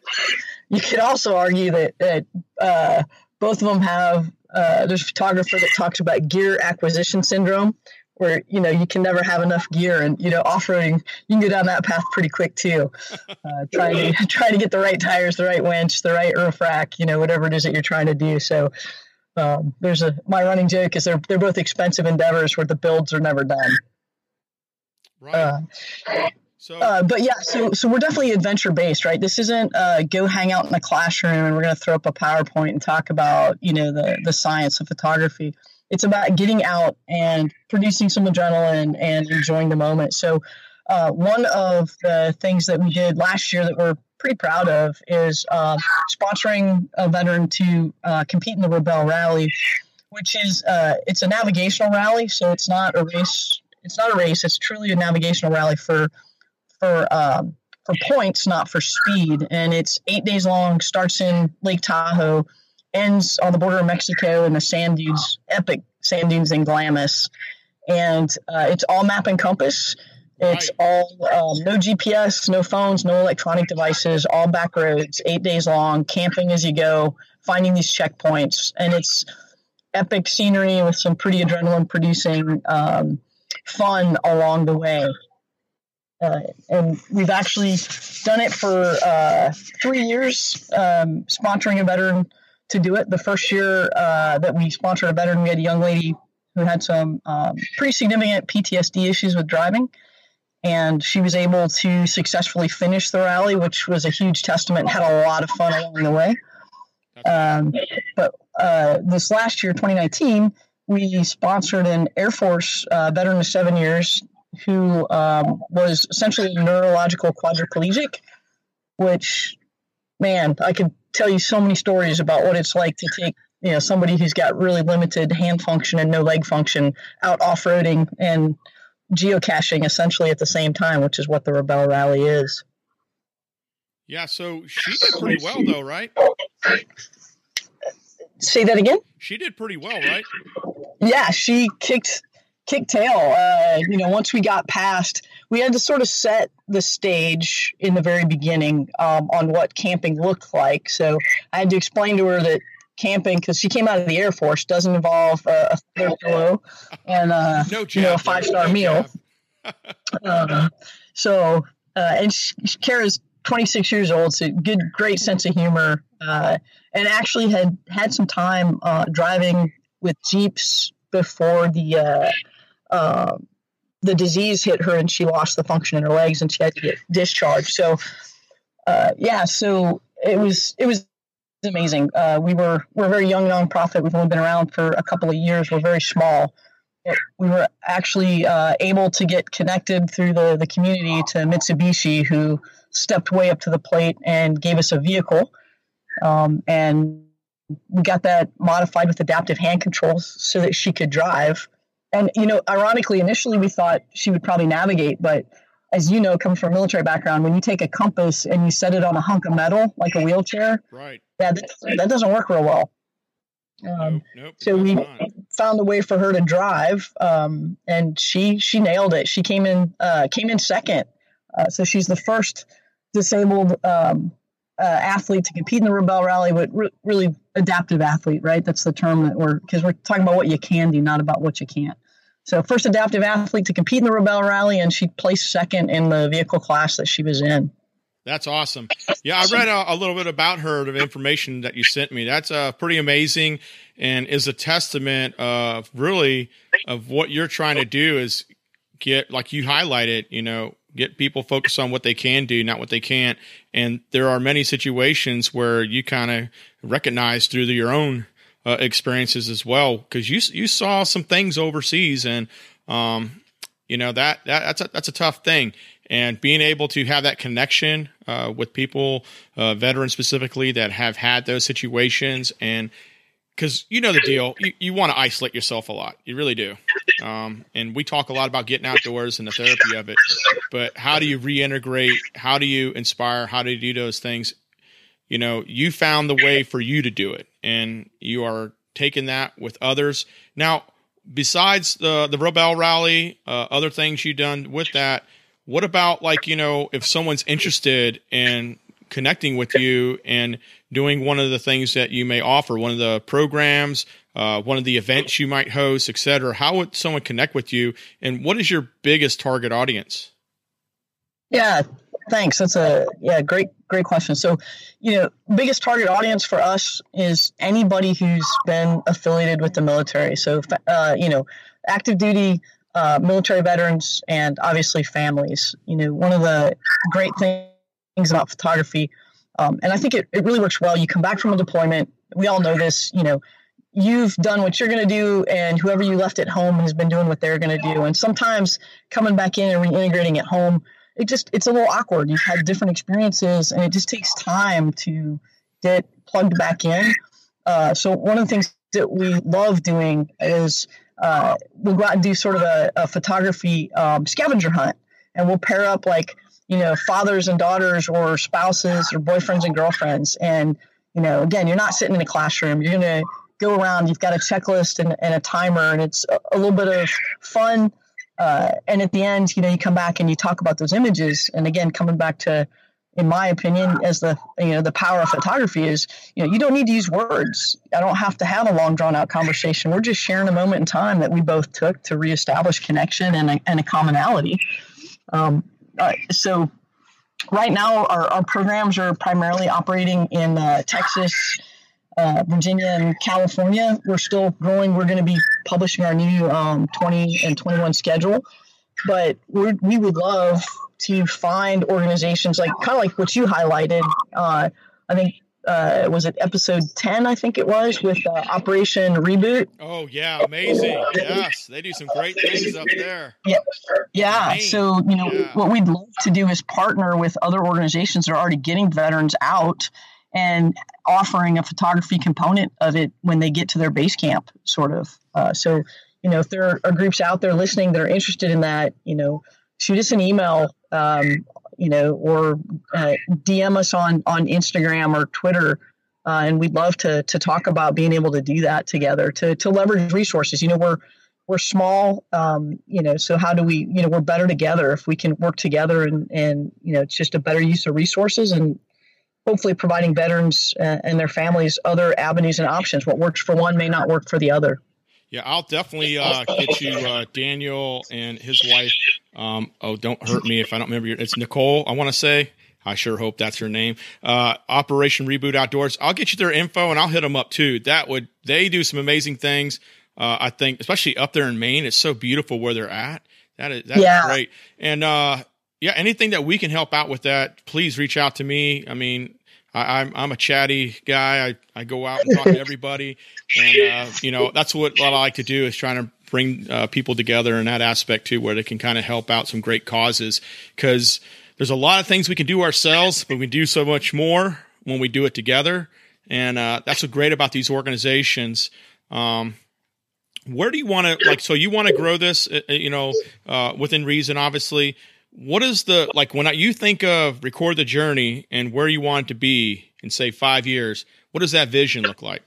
Speaker 6: you could also argue that that uh, both of them have. Uh, there's a photographer that talks about gear acquisition syndrome, where you know you can never have enough gear and you know off-roading you can go down that path pretty quick too. Uh, trying to trying to get the right tires the right winch the right roof rack you know whatever it is that you're trying to do. So um, there's a my running joke is they're they're both expensive endeavors where the builds are never done.
Speaker 1: Right. Uh,
Speaker 6: so, uh, but yeah, so so we're definitely adventure based, right? This isn't uh, go hang out in a classroom and we're going to throw up a PowerPoint and talk about you know the the science of photography it's about getting out and producing some adrenaline and enjoying the moment. So, uh, one of the things that we did last year that we're pretty proud of is uh, sponsoring a veteran to uh, compete in the Rebel Rally, which is uh, it's a navigational rally. So it's not a race. It's not a race. It's truly a navigational rally for for um, for points, not for speed. And it's eight days long. Starts in Lake Tahoe ends on the border of Mexico in the sand dunes, epic sand dunes in Glamis. And uh, it's all map and compass. It's right. all um, no GPS, no phones, no electronic devices, all back roads, eight days long, camping as you go, finding these checkpoints. And it's epic scenery with some pretty adrenaline producing um, fun along the way. Uh, and we've actually done it for uh, three years, um, sponsoring a veteran to do it. The first year uh, that we sponsored a veteran, we had a young lady who had some um, pretty significant PTSD issues with driving. And she was able to successfully finish the rally, which was a huge testament. Had a lot of fun along the way. Um, but uh, this last year, 2019, we sponsored an Air Force uh, veteran of seven years who um, was essentially a neurological quadriplegic, which, man, I could tell you so many stories about what it's like to take you know somebody who's got really limited hand function and no leg function out off-roading and geocaching essentially at the same time which is what the rebel rally is.
Speaker 1: Yeah so she did pretty well though right?
Speaker 6: Say that again?
Speaker 1: She did pretty well right?
Speaker 6: Yeah she kicked kicked tail. Uh, you know once we got past we had to sort of set the stage in the very beginning um, on what camping looked like. So I had to explain to her that camping, because she came out of the Air Force, doesn't involve uh, a third pillow and uh, no you know a five star no meal. um, so uh, and she, Kara's 26 years old, so good, great sense of humor, uh, and actually had had some time uh, driving with jeeps before the uh, uh, the disease hit her and she lost the function in her legs and she had to get discharged. So, uh, yeah, so it was it was amazing. Uh, we were we're a very young nonprofit. We've only been around for a couple of years. We're very small. We were actually uh, able to get connected through the the community to Mitsubishi, who stepped way up to the plate and gave us a vehicle, um, and we got that modified with adaptive hand controls so that she could drive and you know, ironically, initially we thought she would probably navigate, but as you know, coming from a military background, when you take a compass and you set it on a hunk of metal like a wheelchair,
Speaker 1: right?
Speaker 6: Yeah, that, that doesn't work real well. Um, nope, nope, so we not. found a way for her to drive, um, and she she nailed it. She came in uh, came in second, uh, so she's the first disabled um, uh, athlete to compete in the Rebel Rally, but re- really adaptive athlete, right? That's the term that we're because we're talking about what you can do, not about what you can't. So, first adaptive athlete to compete in the Rebel Rally, and she placed second in the vehicle class that she was in.
Speaker 1: That's awesome. Yeah, I read a, a, little bit about her, the information that you sent me. That's uh, pretty amazing and is a testament of really of what you're trying to do is get, like you highlighted, you know, get people focused on what they can do, not what they can't. And there are many situations where you kind of recognize through your own uh, experiences as well, because you you saw some things overseas, and um, you know that, that that's a, that's a tough thing. And being able to have that connection uh, with people, uh, veterans specifically, that have had those situations and because you know the deal. You, you want to isolate yourself a lot. You really do. Um, and we talk a lot about getting outdoors and the therapy of it. But how do you reintegrate? How do you inspire? How do you do those things? You know, you found the way for you to do it, and you are taking that with others. Now, besides the the Rebel Rally, uh, other things you've done with that. What about like you know if someone's interested in connecting with you and doing one of the things that you may offer, one of the programs, uh, one of the events you might host, etc. How would someone connect with you, and what is your biggest target audience?
Speaker 6: Yeah, thanks. That's a yeah, great great question. So, you know, biggest target audience for us is anybody who's been affiliated with the military. So, uh, you know, active duty uh, military veterans and obviously families. You know, one of the great things about photography um, and I think it, it really works well. You come back from a deployment. We all know this, you know, you've done what you're going to do and whoever you left at home has been doing what they're going to do. And sometimes coming back in and reintegrating at home, it just, it's a little awkward. You've had different experiences and it just takes time to get plugged back in. Uh, so one of the things that we love doing is uh, we'll go out and do sort of a, a photography um, scavenger hunt and we'll pair up like you know, fathers and daughters or spouses or boyfriends and girlfriends. And, you know, again, you're not sitting in a classroom. You're going to go around, you've got a checklist and, and a timer, and it's a, a little bit of fun. Uh, and at the end, you know, you come back and you talk about those images. And again, coming back to, in my opinion, as the you know the power of photography is, you know, you don't need to use words. I don't have to have a long drawn out conversation. We're just sharing a moment in time that we both took to reestablish connection and a, and a commonality. Um, uh, so right now our, our programs are primarily operating in uh, Texas, uh, Virginia, and California. We're still growing. We're going to be publishing our new um, 20 and 21 schedule, but we we would love to find organizations like kind of like what you highlighted. Uh, I think uh, was it episode 10 i think it was with uh, operation reboot?
Speaker 1: Oh yeah amazing. Yes they do some great things up there.
Speaker 6: Yeah yeah so you know yeah. what we'd love to do is partner with other organizations that are already getting veterans out and offering a photography component of it when they get to their base camp sort of. Uh, so you know if there are groups out there listening that are interested in that you know shoot us an email um, you know, or uh, DM us on on Instagram or Twitter, uh, and we'd love to to talk about being able to do that together to to leverage resources. You know, we're we're small, um, you know, so how do we, you know, we're better together if we can work together and and you know, it's just a better use of resources and hopefully providing veterans uh, and their families other avenues and options. What works for one may not work for the other.
Speaker 1: Yeah, I'll definitely uh, get you uh, Daniel and his wife. Um, oh, don't hurt me if I don't remember your. It's Nicole. I want to say. I sure hope that's her name. Uh, Operation Reboot Outdoors. I'll get you their info and I'll hit them up too. That would they do some amazing things. Uh, I think, especially up there in Maine, it's so beautiful where they're at. That is that's yeah. great. And uh, yeah, anything that we can help out with that, please reach out to me. I mean, I, am I'm, I'm a chatty guy. I, I go out and talk to everybody, and uh, you know that's what, what I like to do is trying to bring uh, people together in that aspect too, where they can kind of help out some great causes. Because there's a lot of things we can do ourselves, but we do so much more when we do it together, and uh, that's what's great about these organizations. Um, where do you want to like? So you want to grow this, uh, uh, you know, uh, within reason, obviously what is the like when you think of record the journey and where you want to be in say five years what does that vision look like?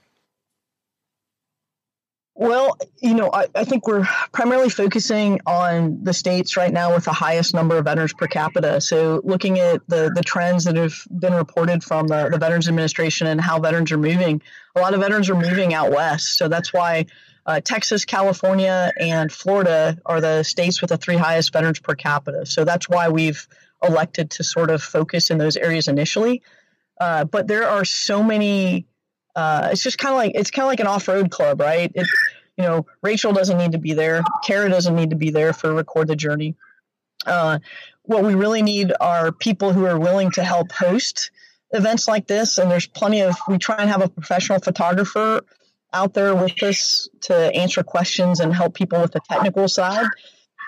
Speaker 6: Well you know I, I, think we're primarily focusing on the states right now with the highest number of veterans per capita. So looking at the the trends that have been reported from the, the veterans administration and how veterans are moving a lot of veterans are moving out west. So that's why uh, Texas, California, and Florida are the states with the three highest veterans per capita. So that's why we've elected to sort of focus in those areas initially. Uh, but there are so many. Uh, it's just kind of like it's kind of like an off-road club, right? It, you know, Rachel doesn't need to be there. Kara doesn't need to be there for record the journey. Uh, what we really need are people who are willing to help host events like this. And there's plenty of, we try and have a professional photographer out there with us to answer questions and help people with the technical side.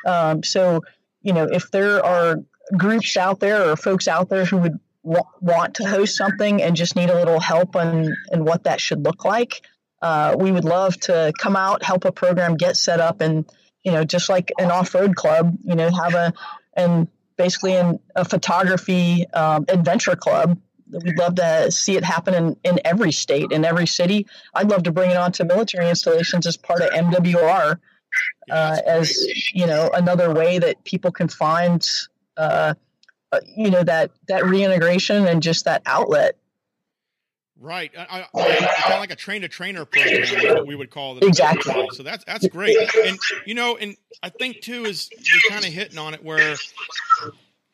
Speaker 6: Um, so, you know, if there are groups out there or folks out there who would w- want to host something and just need a little help on and what that should look like, uh, we would love to come out, help a program get set up, and you know, just like an off-road club, you know, have a and basically in a photography um, adventure club. We'd love to see it happen in, in every state, in every city. I'd love to bring it on to military installations as part of MWR, uh, as you know, another way that people can find, uh, uh, you know, that that reintegration and just that outlet.
Speaker 1: Right, I, I, kind of like a train to trainer program, we would call it.
Speaker 6: Exactly.
Speaker 1: So that's that's great, and you know, and I think too is you're kind of hitting on it where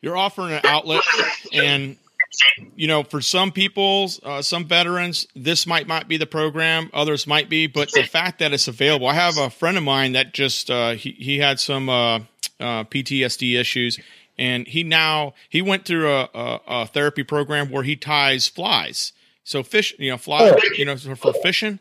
Speaker 1: you're offering an outlet and you know for some people uh, some veterans this might might be the program others might be but the fact that it's available i have a friend of mine that just uh, he, he had some uh, uh ptsd issues and he now he went through a, a, a, therapy program where he ties flies. So fish you know fly you know for fishing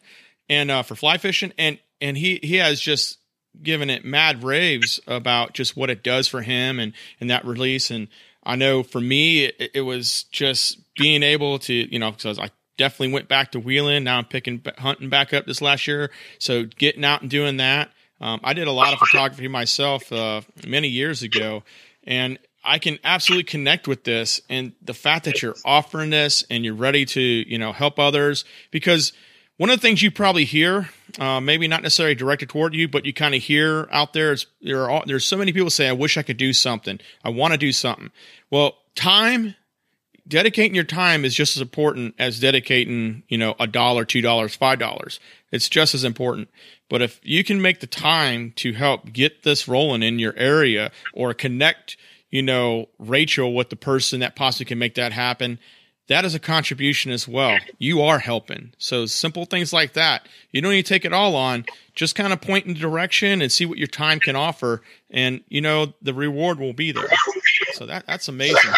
Speaker 1: and uh, for fly fishing and and he he has just given it mad raves about just what it does for him and and that release and I know for me it, it was just being able to you know because I definitely went back to wheeling. Now I'm picking hunting back up this last year. So getting out and doing that um, I did a lot of photography myself uh, many years ago. And I can absolutely connect with this and the fact that you're offering this and you're ready to you know help others because one of the things you probably hear, uh, maybe not necessarily directed toward you, but you kind of hear out there there are there's so many people say, "I wish I could do something. I want to do something." Well, time, dedicating your time is just as important as dedicating, you know, a dollar, two dollars, five dollars. It's just as important. But if you can make the time to help get this rolling in your area or connect, you know, Rachel with the person that possibly can make that happen, that is a contribution as well. You are helping. So simple things like that. You don't need to take it all on. Just kind of point in the direction and see what your time can offer, and you know the reward will be there. So that that's amazing.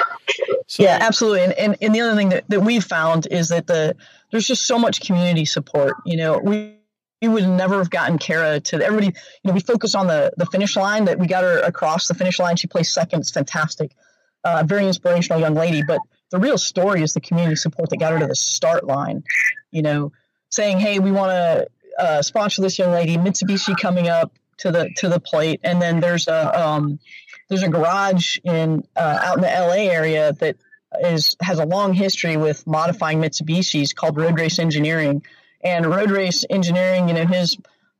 Speaker 1: So,
Speaker 6: yeah, absolutely. And, and and the other thing that, that we've found is that the there's just so much community support. You know, we we would never have gotten Kara to everybody. You know, we focus on the the finish line that we got her across the finish line. She placed second. It's fantastic. Uh, very inspirational young lady, but the real story is the community support that got her to the start line. You know, saying, "Hey, we want to uh, sponsor this young lady." Mitsubishi coming up to the to the plate, and then there's a um, there's a garage in uh, out in the LA area that is has a long history with modifying Mitsubishis called Road Race Engineering. And Road Race Engineering, you know, his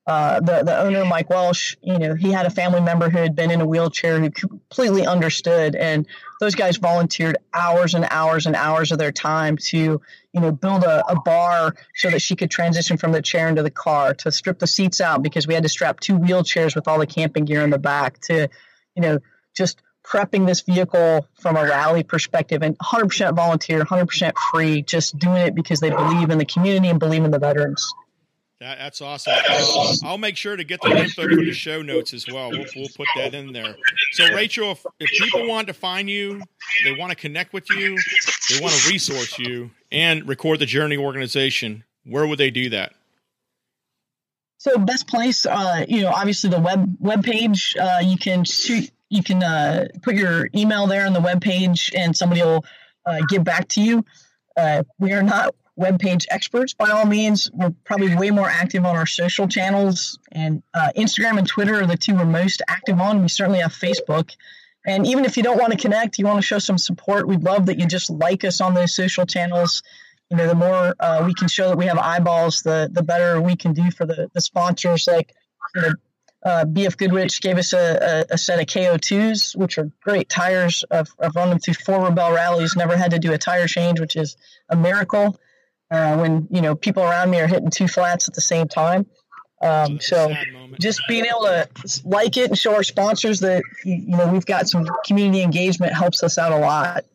Speaker 6: uh, the the owner Mike Welsh, you know, he had a family member who had been in a wheelchair who completely understood, and those guys volunteered hours and hours and hours of their time to, you know, build a, a bar so that she could transition from the chair into the car, to strip the seats out because we had to strap two wheelchairs with all the camping gear in the back, to, you know, just prepping this vehicle from a rally perspective and 100% volunteer, 100% free, just doing it because they believe in the community and believe in the veterans.
Speaker 1: That, that's awesome. Uh, I'll make sure to get the info for the show notes as well. We'll, we'll put that in there. So, Rachel, if, if people want to find you, they want to connect with you, they want to resource you, and record the Journey organization, where would they do that?
Speaker 6: So, best place, uh, you know, obviously the web web page. Uh, you can shoot, you can uh, put your email there on the web page, and somebody will uh, get back to you. Uh, we are not web page experts by all means. We're probably way more active on our social channels, and uh, Instagram and Twitter are the two we're most active on. We certainly have Facebook. And even if you don't want to connect, you want to show some support, we'd love that you just like us on those social channels. You know, the more uh, we can show that we have eyeballs, the the better we can do for the, the sponsors. Like, you know, uh, BF Goodrich gave us a, a, a, set of KO2s, which are great tires. I've, I've run them through four Rebel rallies, never had to do a tire change, which is a miracle uh, when you know people around me are hitting two flats at the same time. Um, so just being able to like it and show our sponsors that you know we've got some community engagement helps us out a lot.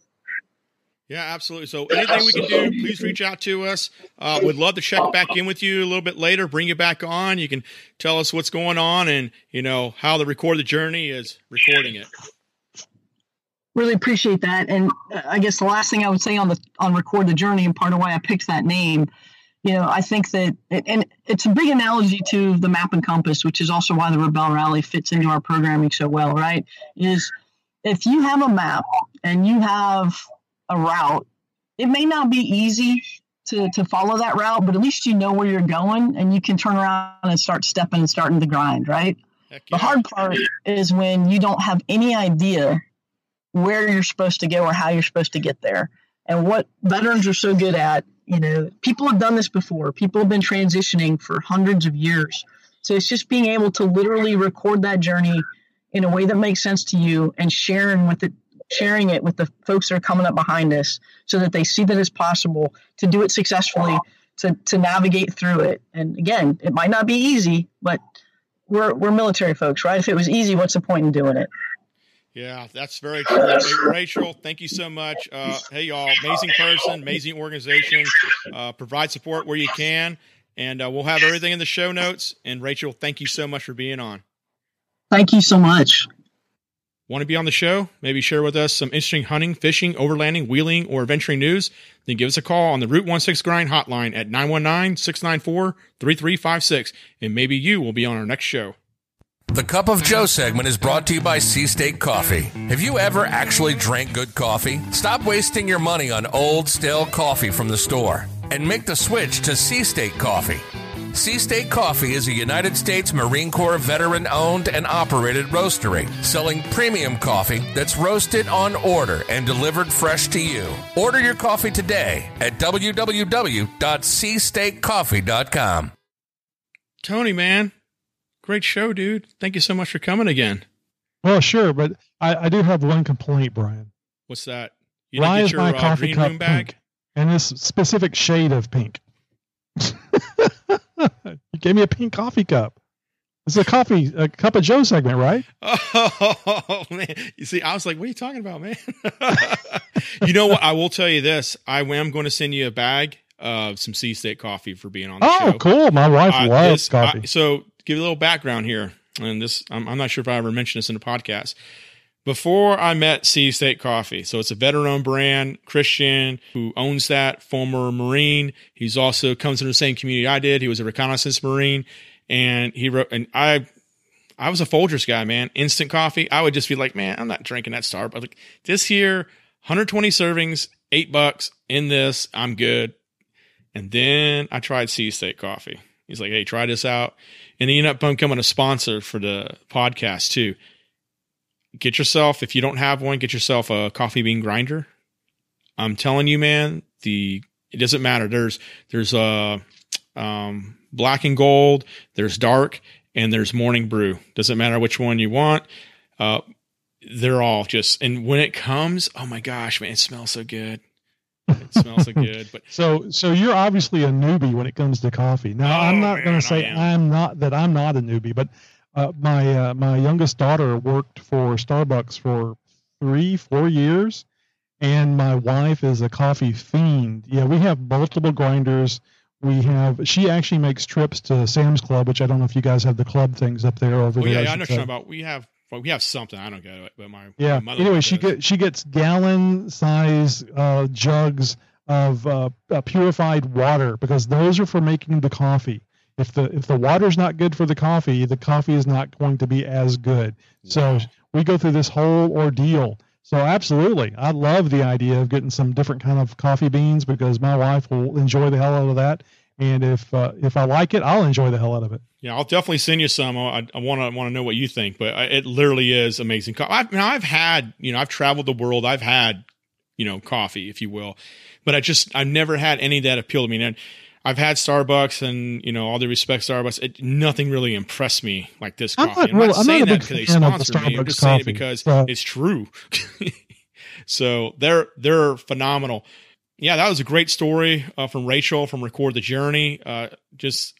Speaker 1: Yeah, absolutely. So anything we can do, please reach out to us. Uh, we'd love to check back in with you a little bit later, bring you back on. You can tell us what's going on and, you know, how the record the journey is recording it.
Speaker 6: Really appreciate that. And uh, I guess the last thing I would say on the on record the journey and part of why I picked that name, you know, I think that and it's a big analogy to the map and compass, which is also why the Rebel Rally fits into our programming so well. Right? Is if you have a map and you have a route, it may not be easy to, to follow that route, but at least you know where you're going and you can turn around and start stepping and starting the grind, right? Yeah. The hard part is when you don't have any idea where you're supposed to go or how you're supposed to get there. And what veterans are so good at, you know, people have done this before. People have been transitioning for hundreds of years. So it's just being able to literally record that journey in a way that makes sense to you and sharing with it sharing it with the folks that are coming up behind us so that they see that it's possible to do it successfully to, to navigate through it and again it might not be easy but we're, we're military folks right if it was easy what's the point in doing it
Speaker 1: yeah, that's very true. Rachel, thank you so much. Uh, hey, y'all, amazing person, amazing organization. Uh, provide support where you can, and uh, we'll have everything in the show notes. And Rachel, thank you so much for being on.
Speaker 6: Thank you so much.
Speaker 1: Want to be on the show? Maybe share with us some interesting hunting, fishing, overlanding, wheeling, or adventuring news? Then give us a call on the Root One Six Grind hotline at 919 694 3356, and maybe you will be on our next show.
Speaker 2: The Cup of Joe segment is brought to you by Sea State Coffee. Have you ever actually drank good coffee? Stop wasting your money on old, stale coffee from the store and make the switch to Sea State Coffee. Sea State Coffee is a United States Marine Corps veteran owned and operated roastery, selling premium coffee that's roasted on order and delivered fresh to you. Order your coffee today at www.seastatecoffee.com.
Speaker 1: Tony, man, Great show, dude. Thank you so much for coming again.
Speaker 3: Well, sure, but I, I do have one complaint, Brian.
Speaker 1: What's that? You
Speaker 3: Why is your, my uh, coffee cup pink? And this specific shade of pink. you gave me a pink coffee cup. It's a coffee, a cup of Joe segment, right?
Speaker 1: Oh man! You see, I was like, "What are you talking about, man?" you know what? I will tell you this: I am going to send you a bag of some Sea State coffee for being on the
Speaker 3: oh,
Speaker 1: show.
Speaker 3: Oh, cool! My wife uh, loves this, coffee.
Speaker 1: I, so give you a little background here, and this I'm, I'm not sure if I ever mentioned this in the podcast. Before I met Sea State Coffee, so it's a veteran-owned brand, Christian who owns that, former Marine. He's also comes from the same community I did. He was a reconnaissance Marine, and he wrote. And I, I was a Folgers guy, man. Instant coffee. I would just be like, man, I'm not drinking that Starbucks. Like this here, 120 servings, eight bucks in this. I'm good. And then I tried Sea State Coffee. He's like, hey, try this out and he ended up becoming a sponsor for the podcast too. Get yourself, if you don't have one, get yourself a coffee bean grinder. I'm telling you, man, the it doesn't matter. There's there's a uh, um, black and gold, there's dark, and there's morning brew. Doesn't matter which one you want. Uh, they're all just and when it comes, oh my gosh, man, it smells so good. It smells so good. But
Speaker 3: so so you're obviously a newbie when it comes to coffee. Now oh, I'm not going to say I'm not that I'm not a newbie, but uh, my uh, my youngest daughter worked for Starbucks for three four years, and my wife is a coffee fiend. Yeah, we have multiple grinders. We have. She actually makes trips to Sam's Club, which I don't know if you guys have the club things up there over there.
Speaker 1: Yeah, I know about. We have well, we have something. I don't get it, but my
Speaker 3: yeah.
Speaker 1: My
Speaker 3: anyway, she get she gets gallon size uh, jugs of uh, uh, purified water because those are for making the coffee. If the if the water's not good for the coffee, the coffee is not going to be as good. Wow. So we go through this whole ordeal. So absolutely, I love the idea of getting some different kind of coffee beans because my wife will enjoy the hell out of that, and if uh, if I like it, I'll enjoy the hell out of it.
Speaker 1: Yeah, I'll definitely send you some. I want to want to know what you think, but it literally is amazing. I've, now I've had, you know, I've traveled the world. I've had, you know, coffee, if you will, but I just I've never had any that appeal to me. And I've had Starbucks, and you know, all the respect Starbucks, it, nothing really impressed me like this coffee. I'm not, I'm not saying I'm not that because they sponsor me. I'm just saying it because so. it's true. so they're they're phenomenal yeah, that was a great story uh, from Rachel from Record the Journey. Uh, just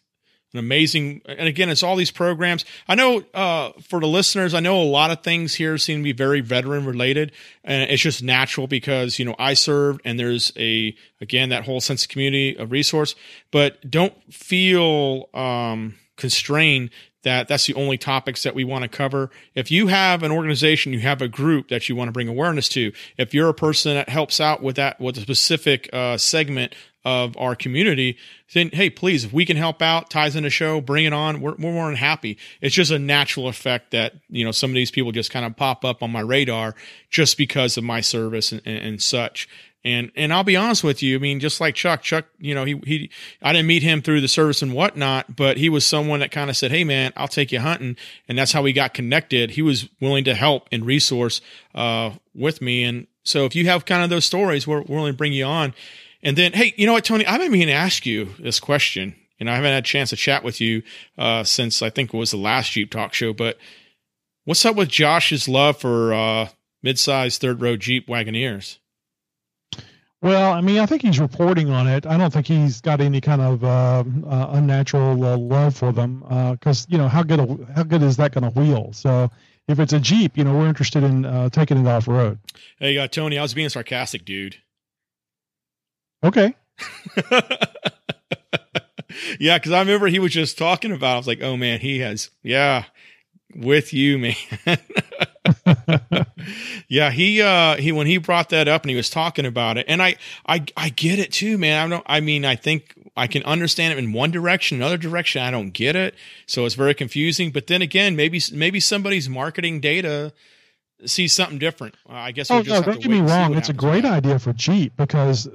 Speaker 1: an amazing, and again, it's all these programs. I know uh, for the listeners, I know a lot of things here seem to be very veteran related, and it's just natural because you know I served, and there's a again that whole sense of community, of resource. But don't feel um, constrained that that's the only topics that we want to cover. If you have an organization, you have a group that you want to bring awareness to, if you're a person that helps out with that, with a specific uh, segment of our community, then hey, please, if we can help out, ties in the show, bring it on. We're, we're more than happy. It's just a natural effect that, you know, some of these people just kind of pop up on my radar just because of my service and, and, and such. And and I'll be honest with you, I mean, just like Chuck, Chuck, you know, he he I didn't meet him through the service and whatnot, but he was someone that kind of said, Hey man, I'll take you hunting. And that's how we got connected. He was willing to help and resource uh with me. And so if you have kind of those stories, we're, willing to bring you on. And then, hey, you know what, Tony, I've been meaning to ask you this question. And I haven't had a chance to chat with you uh since I think it was the last Jeep talk show, but what's up with Josh's love for uh mid-sized third row Jeep Wagoneers?
Speaker 3: Well, I mean, I think he's reporting on it. I don't think he's got any kind of uh, uh, unnatural uh, love for them because you know how good a, how good is that going to wheel? So if it's a Jeep, you know, we're interested in uh, taking it off road.
Speaker 1: Hey, uh, Tony, I was being sarcastic, dude.
Speaker 3: Okay.
Speaker 1: yeah, because I remember he was just talking about. I was like, oh man, he has yeah, with you, man. yeah, he uh he when he brought that up and he was talking about it, and I I I get it too, man. I don't. I mean, I think I can understand it in one direction, another direction. I don't get it, so it's very confusing. But then again, maybe maybe somebody's marketing data sees something different. Uh, I guess.
Speaker 3: Oh no, don't get me wrong. It's a great idea for Jeep because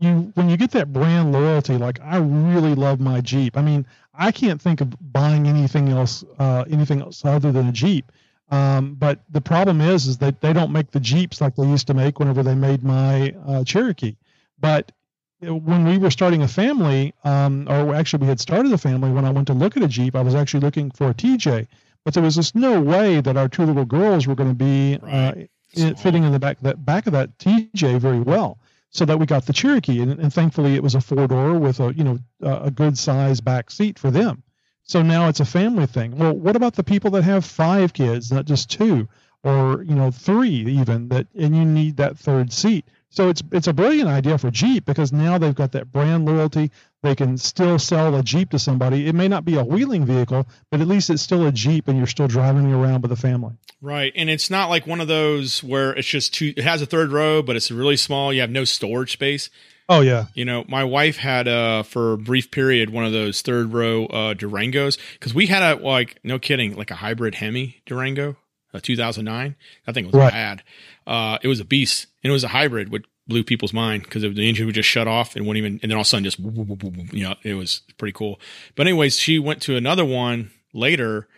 Speaker 3: you when you get that brand loyalty, like I really love my Jeep. I mean, I can't think of buying anything else, uh, anything else other than a Jeep. Um, but the problem is, is that they don't make the Jeeps like they used to make whenever they made my uh, Cherokee. But when we were starting a family, um, or actually we had started a family, when I went to look at a Jeep, I was actually looking for a TJ. But there was just no way that our two little girls were going to be uh, right. fitting in the back that back of that TJ very well. So that we got the Cherokee, and, and thankfully it was a four door with a you know a good size back seat for them. So now it's a family thing. Well, what about the people that have five kids, not just two, or you know three even that, and you need that third seat. So it's it's a brilliant idea for Jeep because now they've got that brand loyalty. They can still sell a Jeep to somebody. It may not be a wheeling vehicle, but at least it's still a Jeep, and you're still driving it around with a family.
Speaker 1: Right, and it's not like one of those where it's just two. It has a third row, but it's really small. You have no storage space.
Speaker 3: Oh yeah.
Speaker 1: You know, my wife had uh for a brief period one of those third row uh Durangos because we had a like no kidding like a hybrid Hemi Durango, a 2009. That thing was right. bad. Uh, it was a beast and it was a hybrid, which blew people's mind because the engine would just shut off and wouldn't even, and then all of a sudden just you know it was pretty cool. But anyways, she went to another one later,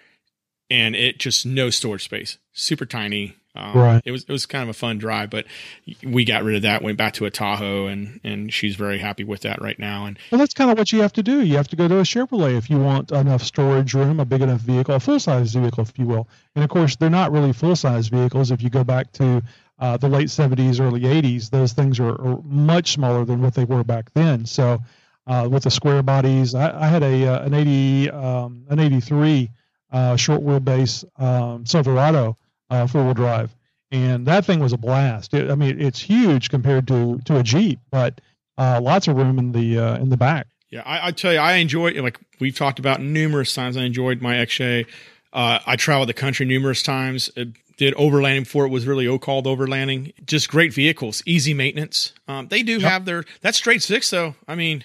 Speaker 1: and it just no storage space, super tiny um, right. It was it was kind of a fun drive, but we got rid of that. Went back to a Tahoe, and and she's very happy with that right now. And
Speaker 3: well, that's kind of what you have to do. You have to go to a Chevrolet if you want enough storage room, a big enough vehicle, a full size vehicle, if you will. And of course, they're not really full size vehicles. If you go back to uh, the late 70s, early 80s, those things are, are, much smaller than what they were back then. So uh, with the square bodies, I, I had a uh, an 80 um, an 83 uh, short wheelbase um, Silverado uh, four wheel drive, and that thing was a blast. It, I mean, it's huge compared to to a Jeep, but uh, lots of room in the uh, in the back.
Speaker 1: Yeah, I, I tell you, I enjoy like we've talked about numerous times. I enjoyed my XJ. Uh, I traveled the country numerous times. It did overlanding before it was really called overlanding. Just great vehicles, easy maintenance. Um, they do yep. have their that straight six though. I mean,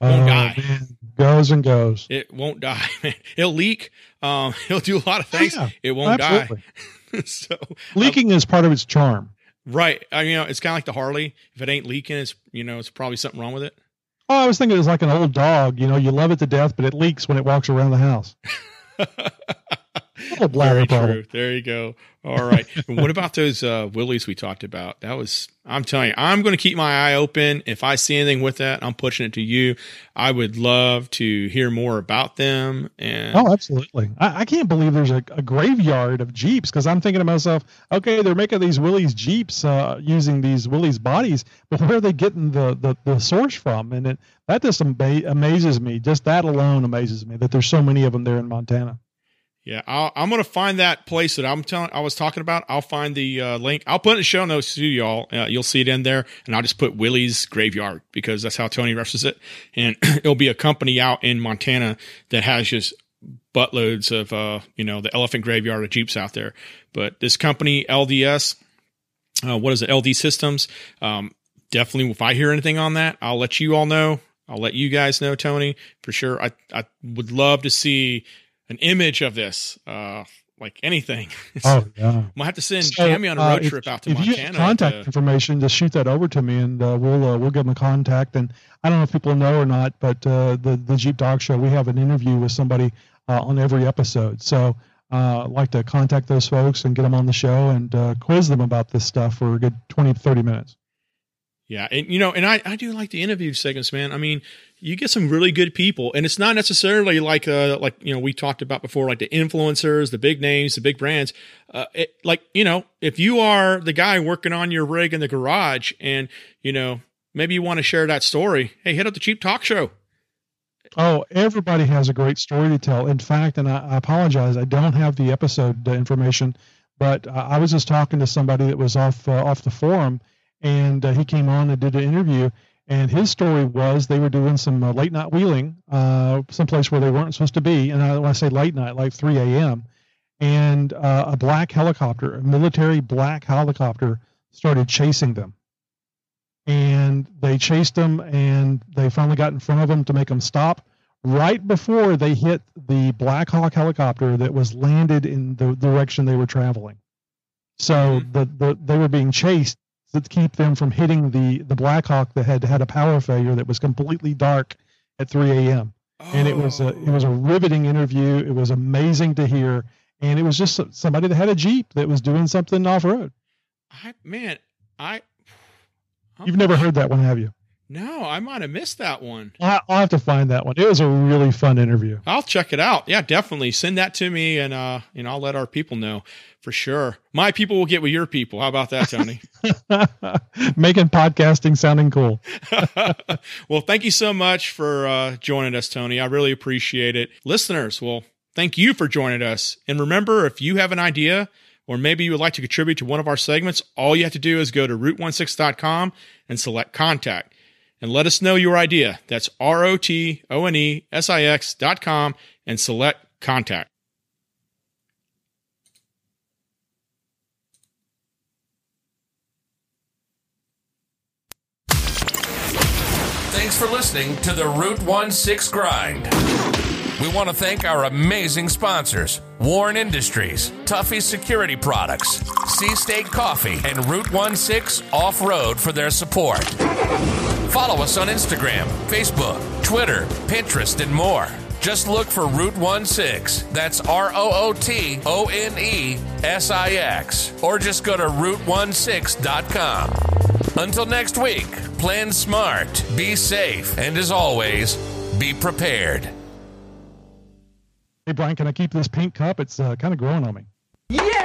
Speaker 1: won't oh, die. Man.
Speaker 3: Goes and goes.
Speaker 1: It won't die. It'll leak. Um, it'll do a lot of things. Yeah, it won't absolutely. die.
Speaker 3: so leaking um, is part of its charm.
Speaker 1: Right. I mean, you know, it's kind of like the Harley. If it ain't leaking, it's you know, it's probably something wrong with it.
Speaker 3: Oh, I was thinking it was like an old dog. You know, you love it to death, but it leaks when it walks around the house.
Speaker 1: Very true. There you go. All right. what about those uh, Willys we talked about? That was, I'm telling you, I'm going to keep my eye open. If I see anything with that, I'm pushing it to you. I would love to hear more about them. And
Speaker 3: oh, absolutely. I, I can't believe there's a, a graveyard of Jeeps because I'm thinking to myself, okay, they're making these Willys Jeeps uh, using these Willys bodies, but where are they getting the, the, the source from? And it, that just ama- amazes me. Just that alone amazes me that there's so many of them there in Montana.
Speaker 1: Yeah, i am going to find that place that I'm telling I was talking about. I'll find the uh, link. I'll put in the show notes to y'all. Uh, you'll see it in there, and I'll just put Willie's Graveyard because that's how Tony references it. And it'll be a company out in Montana that has just buttloads of uh, you know the elephant graveyard of Jeeps out there. But this company LDS, uh, what is it? LD Systems. Um, definitely, if I hear anything on that, I'll let you all know. I'll let you guys know, Tony, for sure. I I would love to see an image of this. Uh, like anything.
Speaker 3: oh yeah.
Speaker 1: Might have to send so, Jamie on a road uh, trip
Speaker 3: if,
Speaker 1: out to
Speaker 3: if
Speaker 1: Montana.
Speaker 3: You contact to, information, just shoot that over to me, and uh, we'll uh, we'll give them a contact. And I don't know if people know or not, but uh, the the Jeep Talk Show, we have an interview with somebody uh, on every episode. So uh, I'd like to contact those folks and get them on the show and quiz them about this stuff for a good 20, 30 minutes.
Speaker 1: Yeah, and you know, and I, I do like the interview segments, man. I mean, you get some really good people, and it's not necessarily like uh like you know we talked about before, like the influencers, the big names, the big brands. Uh, it, like you know, if you are the guy working on your rig in the garage, and you know maybe you want to share that story, hey, hit up the Jeep Talk Show.
Speaker 3: Oh, everybody has a great story to tell. In fact, and I, I apologize, I don't have the episode uh, information, but I was just talking to somebody that was off uh, off the forum and uh, he came on and did an interview. And his story was they were doing some uh, late night wheeling, uh, someplace where they weren't supposed to be. And I, when I say late night, like 3 a.m., and uh, a black helicopter, a military black helicopter, started chasing them. And they chased them, and they finally got in front of them to make them stop. Right before they hit the Black Hawk helicopter that was landed in the direction they were traveling. So mm-hmm. the, the they were being chased to keep them from hitting the the Blackhawk that had had a power failure that was completely dark at 3 a.m. Oh. And it was a it was a riveting interview. It was amazing to hear, and it was just somebody that had a Jeep that was doing something off road.
Speaker 1: I man, I
Speaker 3: I'm you've never heard that one, have you?
Speaker 1: No, I might have missed that one.
Speaker 3: I'll have to find that one. It was a really fun interview.
Speaker 1: I'll check it out. Yeah, definitely send that to me, and uh, you know, I'll let our people know for sure. My people will get with your people. How about that, Tony?
Speaker 3: Making podcasting sounding cool.
Speaker 1: well, thank you so much for uh, joining us, Tony. I really appreciate it. Listeners, well, thank you for joining us. And remember, if you have an idea or maybe you would like to contribute to one of our segments, all you have to do is go to rootonesix.com and select contact and let us know your idea. That's R O T O N E S I X dot com and select contact.
Speaker 2: Thanks for listening to the Root One Six Grind. We want to thank our amazing sponsors Warn Industries, Tuffy Security Products, Sea State Coffee, and Root One Six Off Road for their support. Follow us on Instagram, Facebook, Twitter, Pinterest, and more. Just look for Root One Six. That's R O O T O N E S I X. Or just go to rootonesix.com. Until next week, plan smart, be safe, and as always, be prepared.
Speaker 3: Hey, Brian, can I keep this pink cup? It's uh, kind of growing on me.
Speaker 2: Yeah!